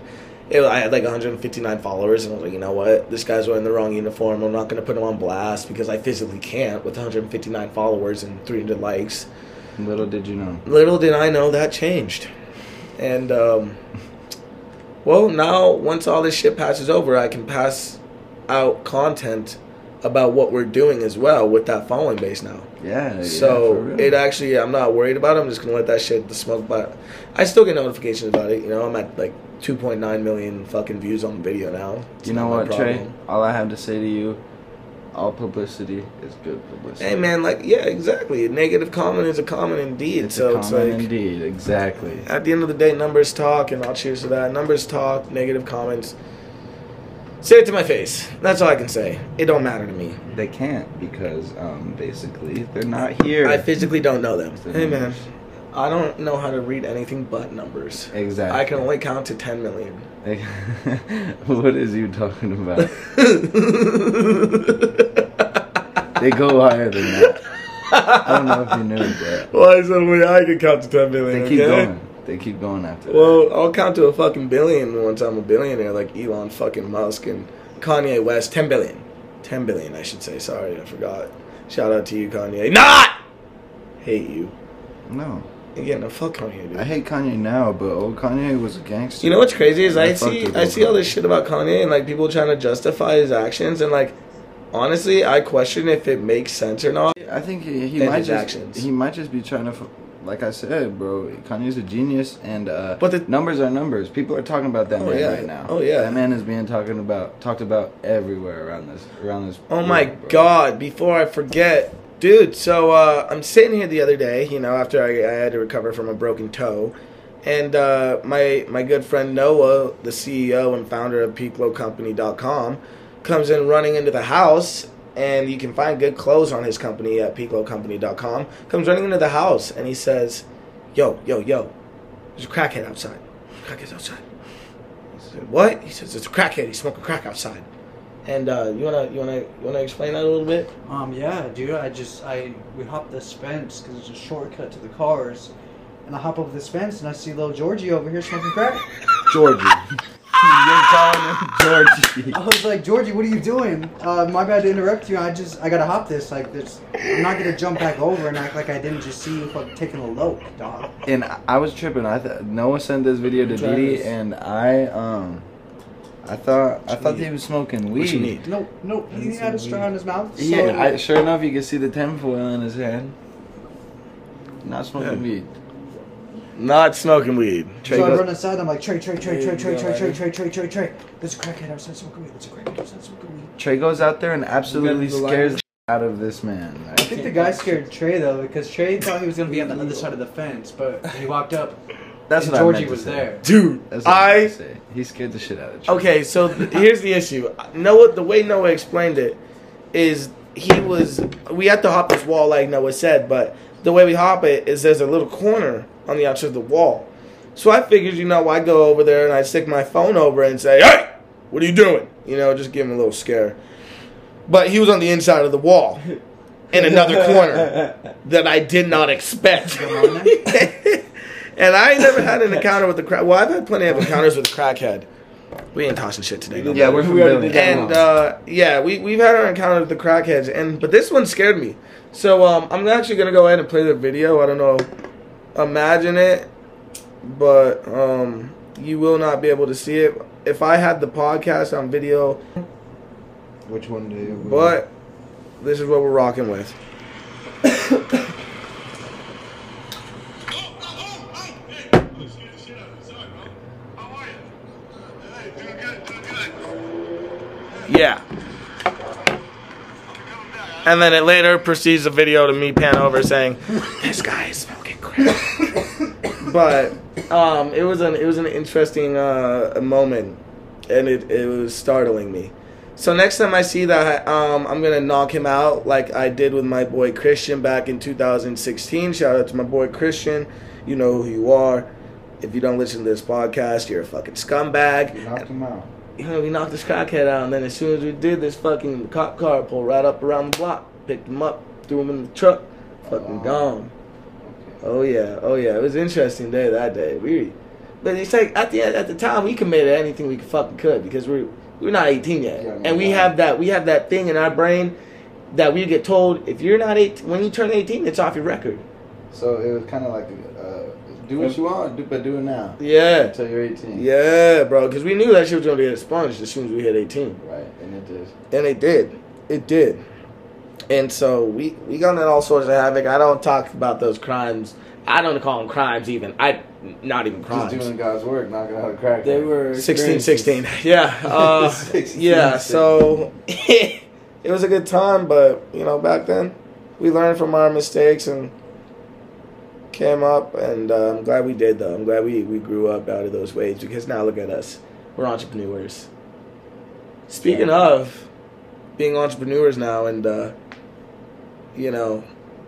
it, I had like 159 followers, and I was like, you know what, this guy's wearing the wrong uniform. I'm not gonna put him on blast because I physically can't with 159 followers and 300 likes. Little did you know. Little did I know that changed, and um, well, now once all this shit passes over, I can pass out content about what we're doing as well with that following base now. Yeah. yeah, So real. it actually, I'm not worried about it. I'm just gonna let that shit the smoke. But I still get notifications about it. You know, I'm at like 2.9 million fucking views on the video now. It's You know what, Trey? All I have to say to you, all publicity is good publicity. Hey man, like yeah, exactly. A negative comment is a comment indeed. It's so it's like indeed. Exactly. at the end of the day, numbers talk, and I'll cheers to that. Numbers talk. Negative comments. Say it to my face. That's all I can say. It don't matter to me. They can't because um, basically they're not here. I physically don't know them. Hey man. I don't know how to read anything but numbers. Exactly. I can only count to 10 million. what is you talking about? They go higher than that. I don't know if you knew that. Why is only I can count to 10 million? They keep okay? going. They keep going after that. Well, I'll count to a fucking billion once I'm a billionaire, like Elon fucking Musk and Kanye West. 10 billion. 10 billion, I should say. Sorry, I forgot. Shout out to you, Kanye. Not! Hate you. No. Yeah, no, fuck Kanye, dude. I hate Kanye now, but old Kanye was a gangster. You know what's crazy is I, I see I see all this shit about Kanye and like people trying to justify his actions and like honestly I question if it makes sense or not. I think he, he might his just actions. he might just be trying to, f- like I said, bro. Kanye's a genius, and uh, But the- numbers are numbers. People are talking about that Oh, man yeah. right now. Oh, yeah. that man is being talking about talked about everywhere around this around this. Oh my bro. god, before I forget. Dude, so uh, I'm sitting here the other day, you know, after I, I had to recover from a broken toe. And uh, my my good friend Noah, the CEO and founder of PeakLowCompany.com, comes in running into the house and you can find good clothes on his company at peaklowcompany.com. Comes running into the house and he says, "Yo, yo, yo, there's a crackhead outside. Crackhead's outside." I said, "What?" He says, "It's a crackhead. He's smoking crack outside." And uh, you wanna you wanna you wanna explain that a little bit? Um, yeah, dude. I just I we hopped this fence because it's a shortcut to the cars, and I hop over this fence and I see little Georgie over here smoking crack. Georgie. You're calling him Georgie. I was like, Georgie, what are you doing? Uh, my bad to interrupt you. I just I gotta hop this. Like, this, I'm not gonna jump back over and act like I didn't just see you fucking taking a lope, dog. And I- I was tripping. I th- Noah sent this video to Travis. Didi, and I um, I thought I thought he was smoking weed. What you need? No, no, he had a straw in his mouth. So Yeah, I, sure enough, you can see the tinfoil in his hand. Not smoking Yeah. weed. Not smoking weed. Trey so I goes- run inside. I'm like, Trey, Trey, Trey, Trey, Trey, Trey, Trey, Trey, Trey, Trey, Trey. There's a crackhead outside smoking weed. There's a crackhead outside smoking weed. Trey goes out there and absolutely You got the scares the out of this man. I think the guy scared Trey though because Trey thought he was gonna be on the other side of the fence, but he walked up. That's and what Georgie I meant was there. Dude, That's what I, I say. He scared the shit out of Trey. Okay, so th- here's the issue. Noah, the way Noah explained it is he was. We had to hop this wall, like Noah said, but the way we hop it is there's a little corner on the outside of the wall. So I figured, you know, I go over there and I stick my phone over and say, "Hey, what are you doing?" You know, just give him a little scare. But he was on the inside of the wall, in another corner that I did not expect. and I ain't never had an encounter with the crack. Well, I've had plenty of encounters with the crackhead. We ain't tossing shit today. no Yeah, we're we already And uh, yeah, we we've had our encounter with the crackheads, and but this one scared me. So um, I'm actually gonna go ahead and play the video. I don't know, imagine it, but um, you will not be able to see it. If I had the podcast on video, Which one do you? but this is what we're rocking with. Yeah. And then it later proceeds a video to me pan over saying, "This guy is smoking crack." but um, it was an it was an interesting uh, moment, and it it was startling me. So next time I see that, um, I'm gonna knock him out like I did with my boy Christian back in 2016. Shout out to my boy Christian. You know who you are. If you don't listen to this podcast, you're a fucking scumbag You knocked him out. You know, we knocked this crackhead out, and then as soon as we did, this fucking cop car pulled right up around the block, picked him up, threw him in the truck, fucking Wow. gone. Oh yeah, oh yeah, it was an interesting day that day. We, but it's like at the at the time we committed anything we fucking could because we're we're not 18 yet, Yeah, and we have that we have that thing in our brain that we get told if you're not 18 when you turn 18, it's off your record. So it was kind of like, uh, do what you want, do, but do it now. Yeah, Until you're 18. yeah, bro, because we knew that shit was gonna get expunged as soon as we hit 18. Right, and it did. And it did. It did. And so we we got in all sorts of havoc. I don't talk about those crimes. I don't call them crimes even. I not even crimes. Just doing God's work, knocking out a crack. They were 16, 16. Yeah. Uh, 16, yeah. So it was a good time, but you know, back then we learned from our mistakes and came up, and uh, I'm glad we did. Though I'm glad we we grew up out of those ways because now look at us, we're entrepreneurs. Speaking of being entrepreneurs now, and uh, you know,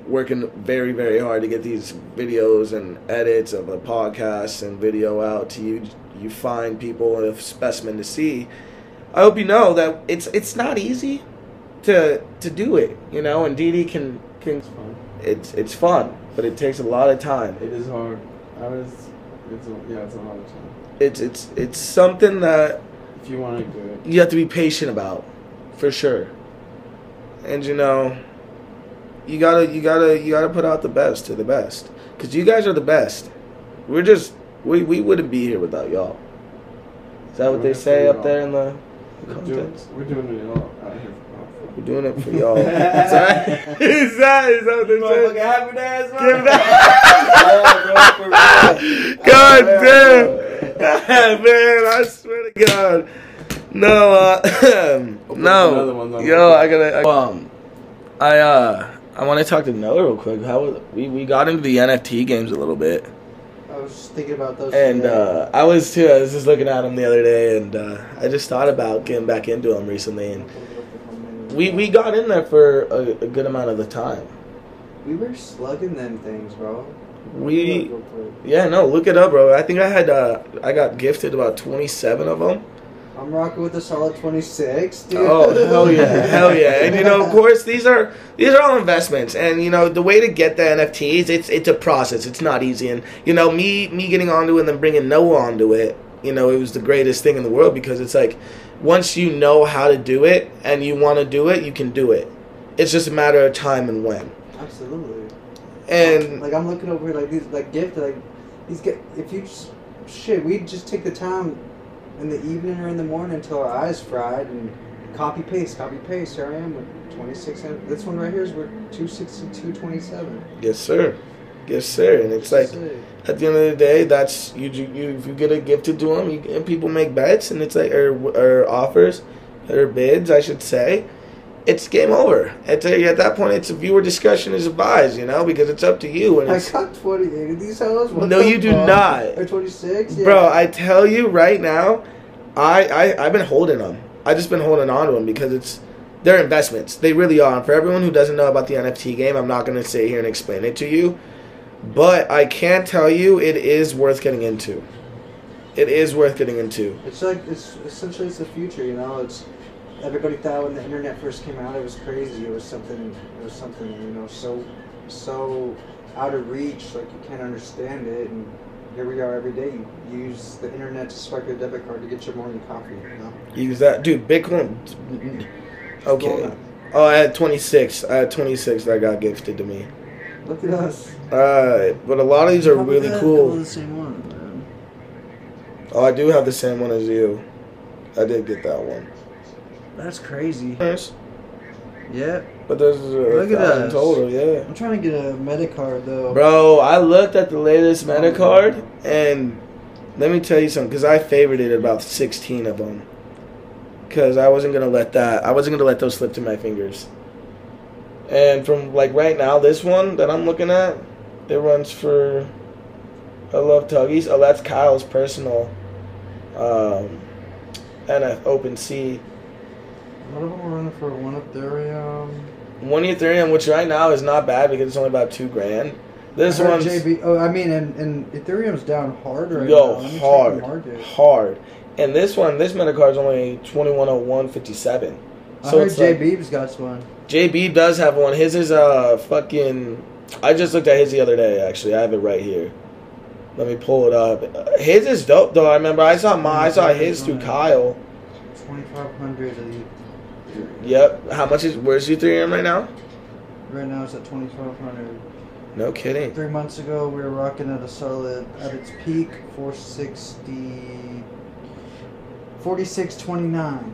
working very very hard to get these videos and edits of the podcast and video out to you you find people a specimen to see i hope you know that it's it's not easy to to do it you know and Didi can can It's fun. it's it's fun but it takes a lot of time It is hard. I was. It's a, yeah, it's a lot of time. it's it's it's something that If you want to do it. you have to be patient about for sure and you know you gotta you gotta you gotta put out the best to the best because you guys are the best we're just we, we wouldn't be here without y'all is that what they say up there in the We're doing, we're doing it all out here. We're doing it for y'all. Is that is that, is that what they say happy ass, Give that- God damn, man! I swear to God, no, uh, Open up another one, no, yo, I gotta, I, um, I uh, I want to talk to Noah real quick. How was, we we got into the NFT games a little bit, I was just thinking about those. and uh, I was too. I was just looking at them the other day, and uh, I just thought about getting back into them recently, and we we got in there for a, a good amount of the time. We were slugging them things, bro. We yeah no look it up, bro. I think I had uh I got gifted about twenty seven of them. I'm rocking with a solid 26, dude. Oh hell yeah, hell yeah! And you know, of course, these are these are all investments, and you know, the way to get the NFTs, it's it's a process. It's not easy, and you know, me me getting onto it and then bringing Noah onto it, you know, it was the greatest thing in the world because it's like once you know how to do it and you want to do it, you can do it. It's just a matter of time and when. Absolutely. And like I'm looking over like these like gift like these get if you just shit we just take the time in the evening or in the morning until our eyes fried and copy paste copy paste here I am with 26 this one right here is worth 262 27 yes, sir, yes, sir. And it's like at the end of the day, that's you. You if you get a gift to do them, you, and people make bets, and it's like or, or offers, or bids, I should say. It's game over. At, at that point, it's a viewer discussion is advised, you know, because it's up to you. And I got 28 of these hoes what No, the you do fuck? not. or 26 yeah. bro, I tell you right now, I, I I've been holding them. I just been holding on to them because it's they're investments. They really are. And for everyone who doesn't know about the NFT game, I'm not going to sit here and explain it to you, but I can tell you it is worth getting into. It is worth getting into. It's like it's essentially it's the future, you know. It's everybody thought when the internet first came out, it was crazy. It was something. It was something, you know, so so out of reach, like you can't understand it. And here we are every day. You use the internet to swipe your debit card to get your morning coffee. You know. Use that, dude. Bitcoin. Okay. Oh, I had 26. I had 26 that got gifted to me. Look at us. Alright, but a lot of these are really cool. the same one, man. Oh, I do have the same one as you. I did get that one. That's crazy. Yes. Yeah. But there's a Look at us. total, yeah. I'm trying to get a Metacard though. Bro, I looked at the latest meta card, and let me tell you something, because I favorited about 16 of them. Because I wasn't going to let that, I wasn't going to let those slip through my fingers. And from, like, right now, this one that I'm looking at, it runs for, I love Tuggies. Oh, that's Kyle's personal, um, and an OpenSea. What are running for one Ethereum? One Ethereum, which right now is not bad because it's only about two grand. This one's JB. Oh, I mean, and, and Ethereum's down hard right yo now. Me hard, hard. And this one, this Metacard is only twenty one oh one fifty seven. I So heard it's like, JB's got one. JB does have one. His is uh fucking. I just looked at his the other day. Actually, I have it right here. Let me pull it up. Uh, His is dope though. I remember I saw my I saw his through Kyle. Twenty five hundred. Yep. How much is where's Ethereum right now? Right now it's at twenty five hundred. No kidding. Three months ago we were rocking at a solid at its peak 460. 4629.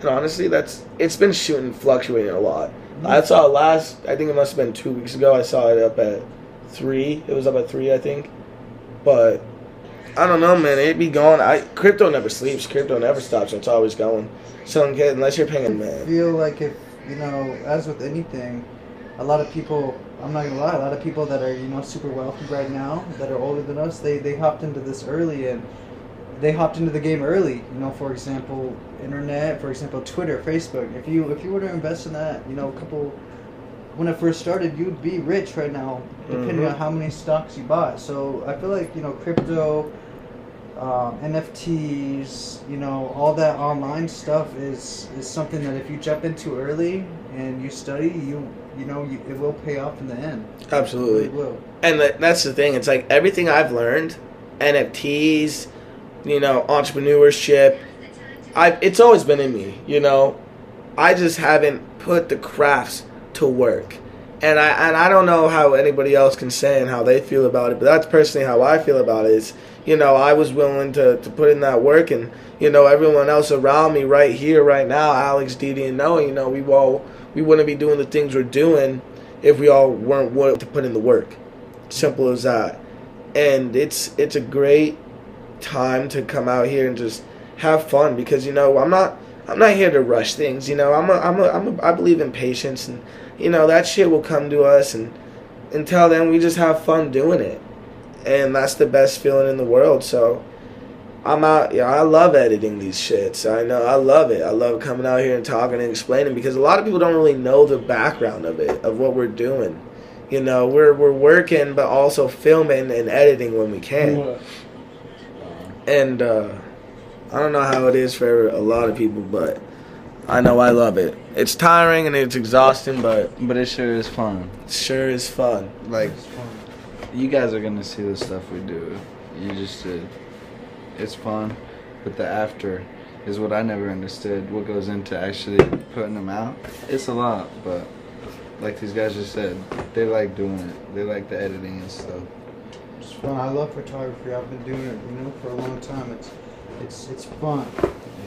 And honestly, that's it's been shooting fluctuating a lot. I saw it last. I think it must have been two weeks ago. I saw it up at three. It was up at three, I think. But I don't know, man. It be going. I crypto never sleeps. Crypto never stops. It's always going. So unless you're paying, man. I feel like if you know, as with anything, a lot of people. I'm not gonna lie. A lot of people that are you know super wealthy right now, that are older than us, they they hopped into this early and they hopped into the game early. You know, for example, internet. For example, Twitter, Facebook. If you if you were to invest in that, you know, a couple. When it first started, you'd be rich right now, depending Mhm. on how many stocks you bought. So I feel like you know, crypto, um, NFTs, you know, all that online stuff is is something that if you jump into early and you study, you you know, you, it will pay off in the end. It Absolutely. really will. And that's the thing. It's like everything I've learned, NFTs, you know, entrepreneurship. I it's always been in me. You know, I just haven't put the crafts to work. And I and I don't know how anybody else can say and how they feel about it, but that's personally how I feel about it. Is you know I was willing to, to put in that work, and you know everyone else around me right here, right now, Alex, Didi, and Noah. You know we all we wouldn't be doing the things we're doing if we all weren't willing to put in the work. Simple as that. And it's it's a great time to come out here and just have fun because you know I'm not I'm not here to rush things. You know I'm a, I'm a, I'm a, I believe in patience and you know that shit will come to us and until then we just have fun doing it and that's the best feeling in the world. So I'm out. Yeah, I love editing these shits. I know. I love it. I love coming out here and talking and explaining because a lot of people don't really know the background of it, of what we're doing. You know, we're we're working, but also filming and editing when we can. And uh, I don't know how it is for a lot of people, but I know I love it. It's tiring and it's exhausting, but But it sure is fun. sure is fun. Like, you guys are gonna see the stuff we do. You just did. It's fun, but the after is what I never understood. What goes into actually putting them out? It's a lot, but like these guys just said, they like doing it. They like the editing and stuff. It's fun. I love photography. I've been doing it, you know, for a long time. It's it's it's fun.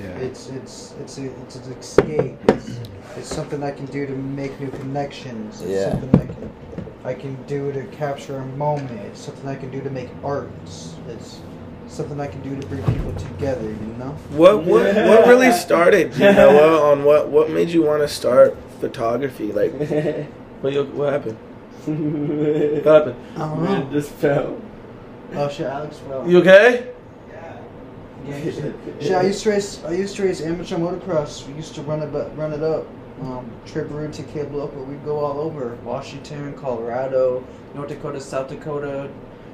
Yeah. It's it's it's a, it's an escape. It's, it's something I can do to make new connections. It's Yeah. something I can I can do to capture a moment. It's something I can do to make art. It's, it's something I can do to bring people together. You know. What what what really started you Noah on what what made you want to start photography? Like what what happened? What happened? I don't Man know. just fell. Oh shit, Alex fell. You okay? Yeah, shit. Shit, I used to race. I used to race amateur motocross. We used to run it, but run it up. Um, trip route to Cape Local. We'd go all over Washington, Colorado, North Dakota, South Dakota.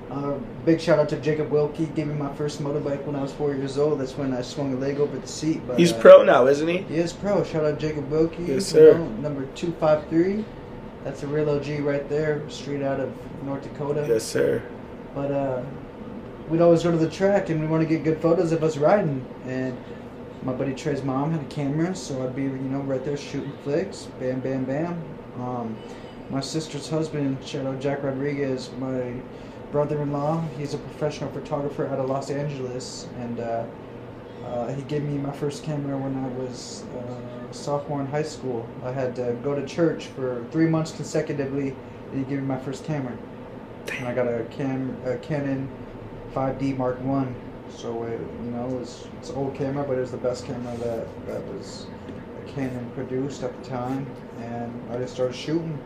Uh, big shout out to Jacob Wilkie. Gave me my first motorbike when I was four years old. That's when I swung a leg over the seat. But He's uh, pro now, isn't he? He is pro. Shout out Jacob Wilkie. Yes, sir. number two five three. That's a real OG right there, straight out of North Dakota. Yes, sir. But uh, we'd always go to the track and we want to get good photos of us riding. And my buddy Trey's mom had a camera, so I'd be, you know, right there shooting flicks. Bam, bam, bam. Um, my sister's husband, shout out Jack Rodriguez, my brother-in-law. He's a professional photographer out of Los Angeles, and uh, uh, he gave me my first camera when I was uh, sophomore in high school. I had to go to church for three months consecutively, and he gave me my first camera. And I got a, Cam, a Canon 5D Mark One. So it, you know, it's an old camera, but it was the best camera that that was Canon produced at the time. And I just started shooting.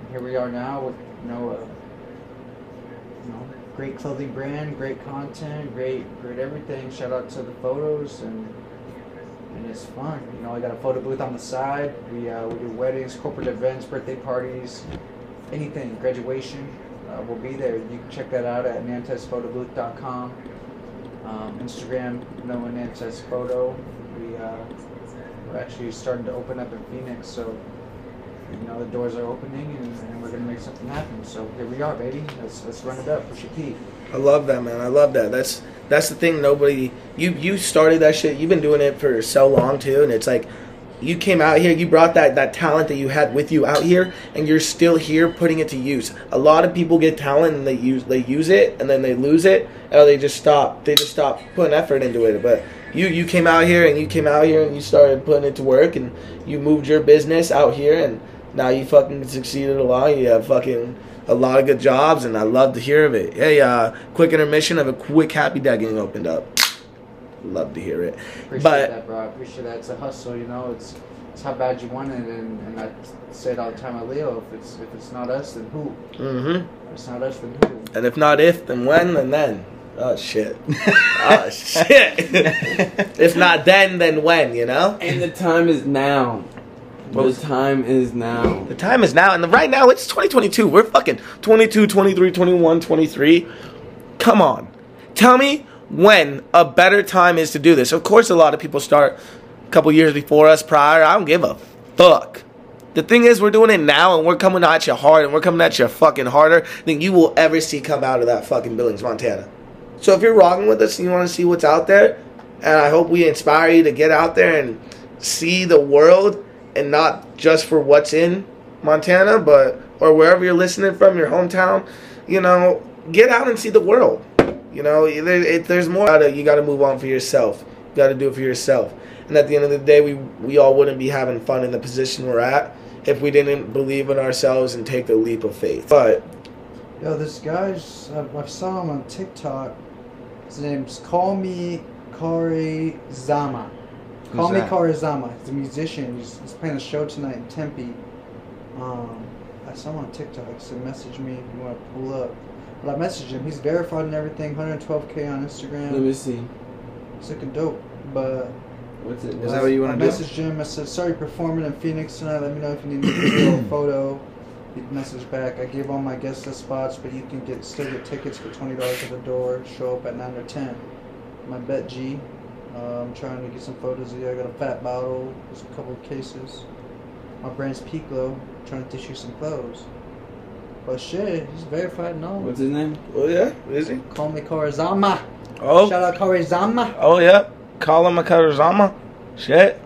And here we are now with you know, a, you know, great clothing brand, great content, great great everything. Shout out to the photos and. And it's fun, you know. I got a photo booth on the side. We uh, we do weddings, corporate events, birthday parties, anything, graduation, uh, we'll be there. You can check that out at nantesphotoBooth.com. Um, Instagram, Noah Nantes Photo. We, uh, we're actually starting to open up in Phoenix, so you know the doors are opening and, and we're gonna make something happen. So here we are, baby. Let's let's run it up. Push your. I love that, man. I love that. That's that's the thing. Nobody you you started that shit. You've been doing it for so long too, and it's like you came out here. You brought that that talent that you had with you out here, and you're still here putting it to use. A lot of people get talent and they use they use it, and then they lose it, or they just stop. They just stop putting effort into it. But you you came out here and you came out here and you started putting it to work, and you moved your business out here, and now you fucking succeeded a lot. You have fucking a lot of good jobs, and I love to hear of it. Hey, uh, quick intermission of a quick happy dad getting opened up. Love to hear it. Appreciate But- that, bro. I appreciate that. It's a hustle, you know. It's it's how bad you want it, and, and I say it all the time at Leo. If it's if it's not us, then who? Mm-hmm. If it's not us, then who? And if not if, then when, and then. Oh shit. oh shit. if not then, then when? You know. And the time is now. What the time is now. The time is now, and the, right now it's 2022. We're fucking 22, 23, 21, 23. Come on. Tell me when a better time is to do this. Of course, a lot of people start a couple years before us prior. I don't give a fuck. The thing is, we're doing it now, and we're coming at you hard, and we're coming at you fucking harder than you will ever see come out of that fucking Billings, Montana. So if you're rocking with us and you want to see what's out there, and I hope we inspire you to get out there and see the world, and not just for what's in Montana, but or wherever you're listening from, your hometown. You know, get out and see the world. You know, there, it, there's more. Gotta, you got to move on for yourself. You got to do it for yourself. And at the end of the day, we we all wouldn't be having fun in the position we're at if we didn't believe in ourselves and take the leap of faith. But Yo, this guy's I, I saw him on TikTok. His name's Call Me Kari Zama. Call Who's Me that? Karizma. He's a musician. He's, he's playing a show tonight in Tempe. Um, I saw him on TikTok. So message me if you want to pull up. But I messaged him. He's verified and everything. 112k on Instagram. Let me see. He's looking dope. But What's it? Is that what you wanna do? I messaged him. I said, "Sorry, performing in Phoenix tonight. Let me know if you need video a photo." He messaged back. I gave all my guest list spots, but you can get still get tickets for twenty dollars at the door. Show up at nine or ten. My bet G. Uh, I'm trying to get some photos of you. I got a fat bottle. There's a couple of cases. My brand's Peaklow. Trying to dish you some clothes. But shit, he's verified and all. What's his name? Well, yeah, is he? Call me Karizma. Oh, Shout out Karizma. oh, yeah. Call him a Karizma. Shit.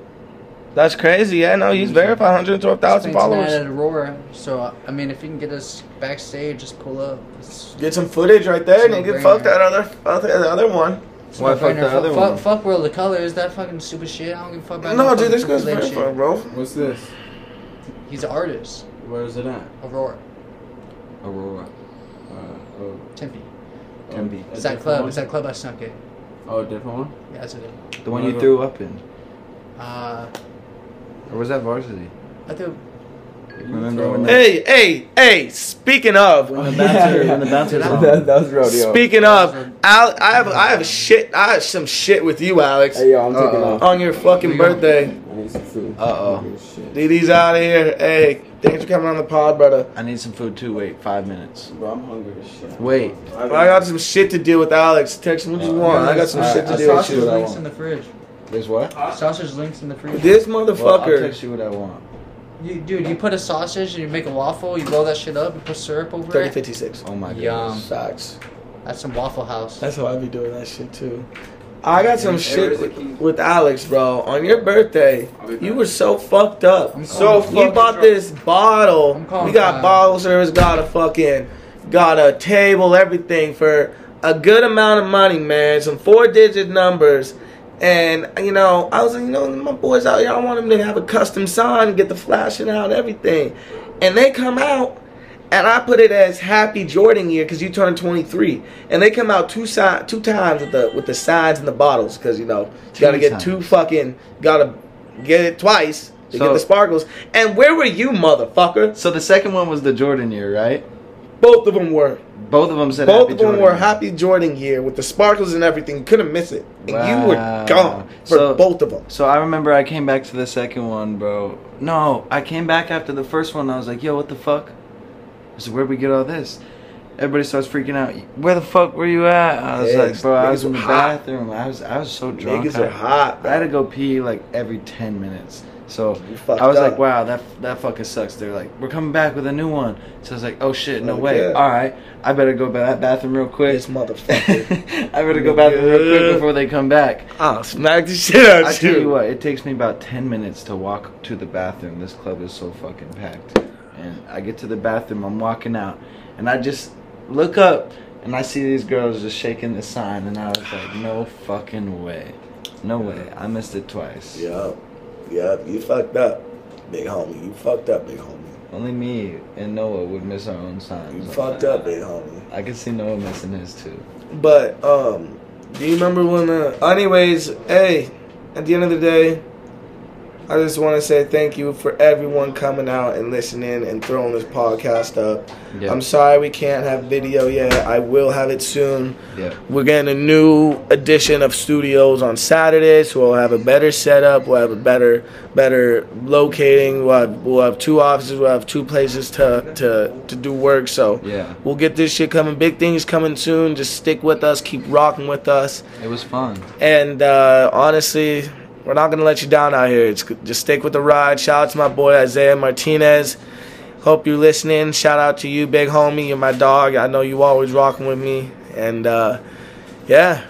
That's crazy. Yeah, no, he's verified 112,000 Spent tonight followers. at Aurora. So I mean, if you can get us backstage, just pull up. It's, Get some footage right there, and no get fuck brainer. that other, other, the other one. it's Why fuck brainer. the other fuck, one? Fuck World of Colors. That fucking stupid shit. I don't give a fuck about No, no dude, this guy's Triple H verified, bro. What's this? He's an artist. Where is it at? Aurora, Aurora. Uh, oh, Tempe. oh, Tempe. a It's that club. one? It's that club I snuck in. Oh, a different one. Yeah, that's what it. is. The one you threw up in. Uh, Or was that varsity? I think Remember when Hey, hey, hey, speaking of, When the bouncer, when the bouncer's that, that was rodeo. speaking of, Al, I have, I have shit, I have some shit with you, Alex, Hey, yo, I'm taking Uh-oh. off. on your fucking birthday. I need some food. Uh-oh. Hungry as. DD's out of here. Hey, thanks for coming on the pod, brother. I need some food too. Wait, five minutes. Bro, I'm hungry as shit. Wait. I got some shit to deal with Alex. Text me what you uh, want. I got some Alright, shit to I'll with sausage you. what links in the fridge. There's what? Sausage links in the fridge. This Well, I'll motherfucker. text you what I want. You, dude, you put a sausage and you make a waffle. You blow that shit up. You put syrup over Thirty it. fifty six. Oh my god. Yum. goodness. That's some Waffle House. That's how I be doing that shit too. I got some shit with, with Alex, bro. On your birthday, you were so fucked up. I'm So calling- we bought this bottle. We got time. bottle service. Got a fucking, got a table, everything for a good amount of money, man. Some four digit numbers. And you know, I was like, you know, my boys out here, I want them to have a custom sign, get the flashing out, everything. And they come out, and I put it as Happy Jordan Year because you turned 23. And they come out two si- two times with the with the signs and the bottles because you know you got to get times. two fucking got to get it twice to get the sparkles. And where were you, motherfucker? So the second one was the Jordan year, right? Both of them were. Both of them said Both Happy of them Jordan were year. Happy Jordan Year with the sparkles and everything. Couldn't miss it. And you were gone for So- both of them. So I remember I came back to the second one, bro. No, I came back after the first one. I was like, yo, what the fuck? I said, where'd we get all this? Everybody starts freaking out. Where the fuck were you at? I was Yeah, like, bro, I was in the hot. bathroom. I was, I was so drunk. Niggas I, are hot. I had to go pee like every ten minutes. So I was up. like, wow, that that fucking sucks. They're like, we're coming back with a new one. So I was like, oh shit, no way. All right, I better go to that bathroom real quick. This motherfucker. I better go bathroom real quick before they come back. I'll smack the shit out I of tell you. you what, it takes me about ten minutes to walk to the bathroom. This club is so fucking packed. And I get to the bathroom, I'm walking out, and I just look up and I see these girls just shaking the sign, and I was like, no fucking way, no way. I missed it twice. Yep, yep. You fucked up, big homie. You fucked up, big homie. Only me and Noah would miss our own signs. You fucked up, big homie. I could see Noah missing his too. But um, do you remember when? Uh, anyways, hey, at the end of the day, I just want to say thank you for everyone coming out and listening and throwing this podcast up. Yeah. I'm sorry we can't have video yet. I will have it soon. Yeah. We're getting a new edition of studios on Saturday, so we'll have a better setup. We'll have a better, better locating. We'll have, we'll have two offices. We'll have two places to to to do work. So Yeah. we'll get this shit coming. Big things coming soon. Just stick with us. Keep rocking with us. It was fun. And uh, honestly, we're not gonna let you down out here. It's just stick with the ride. Shout out to my boy Isaiah Martinez. Hope you're listening. Shout out to you, big homie. You're my dog. I know you always rocking with me. And uh, yeah,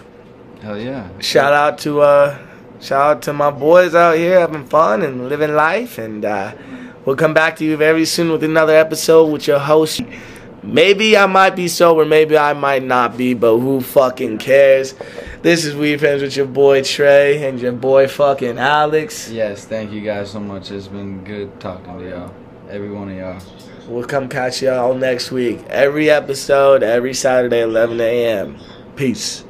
Hell yeah. shout out to uh, shout out to my boys out here having fun and living life. And uh, we'll come back to you very soon with another episode with your host. Maybe I might be sober, maybe I might not be, but who fucking cares? This is WeFrenz with your boy Trey and your boy fucking Alex. Yes, thank you guys so much. It's been good talking to y'all. Every one of y'all. We'll come catch y'all next week. Every episode, every Saturday, 11 a.m. Peace.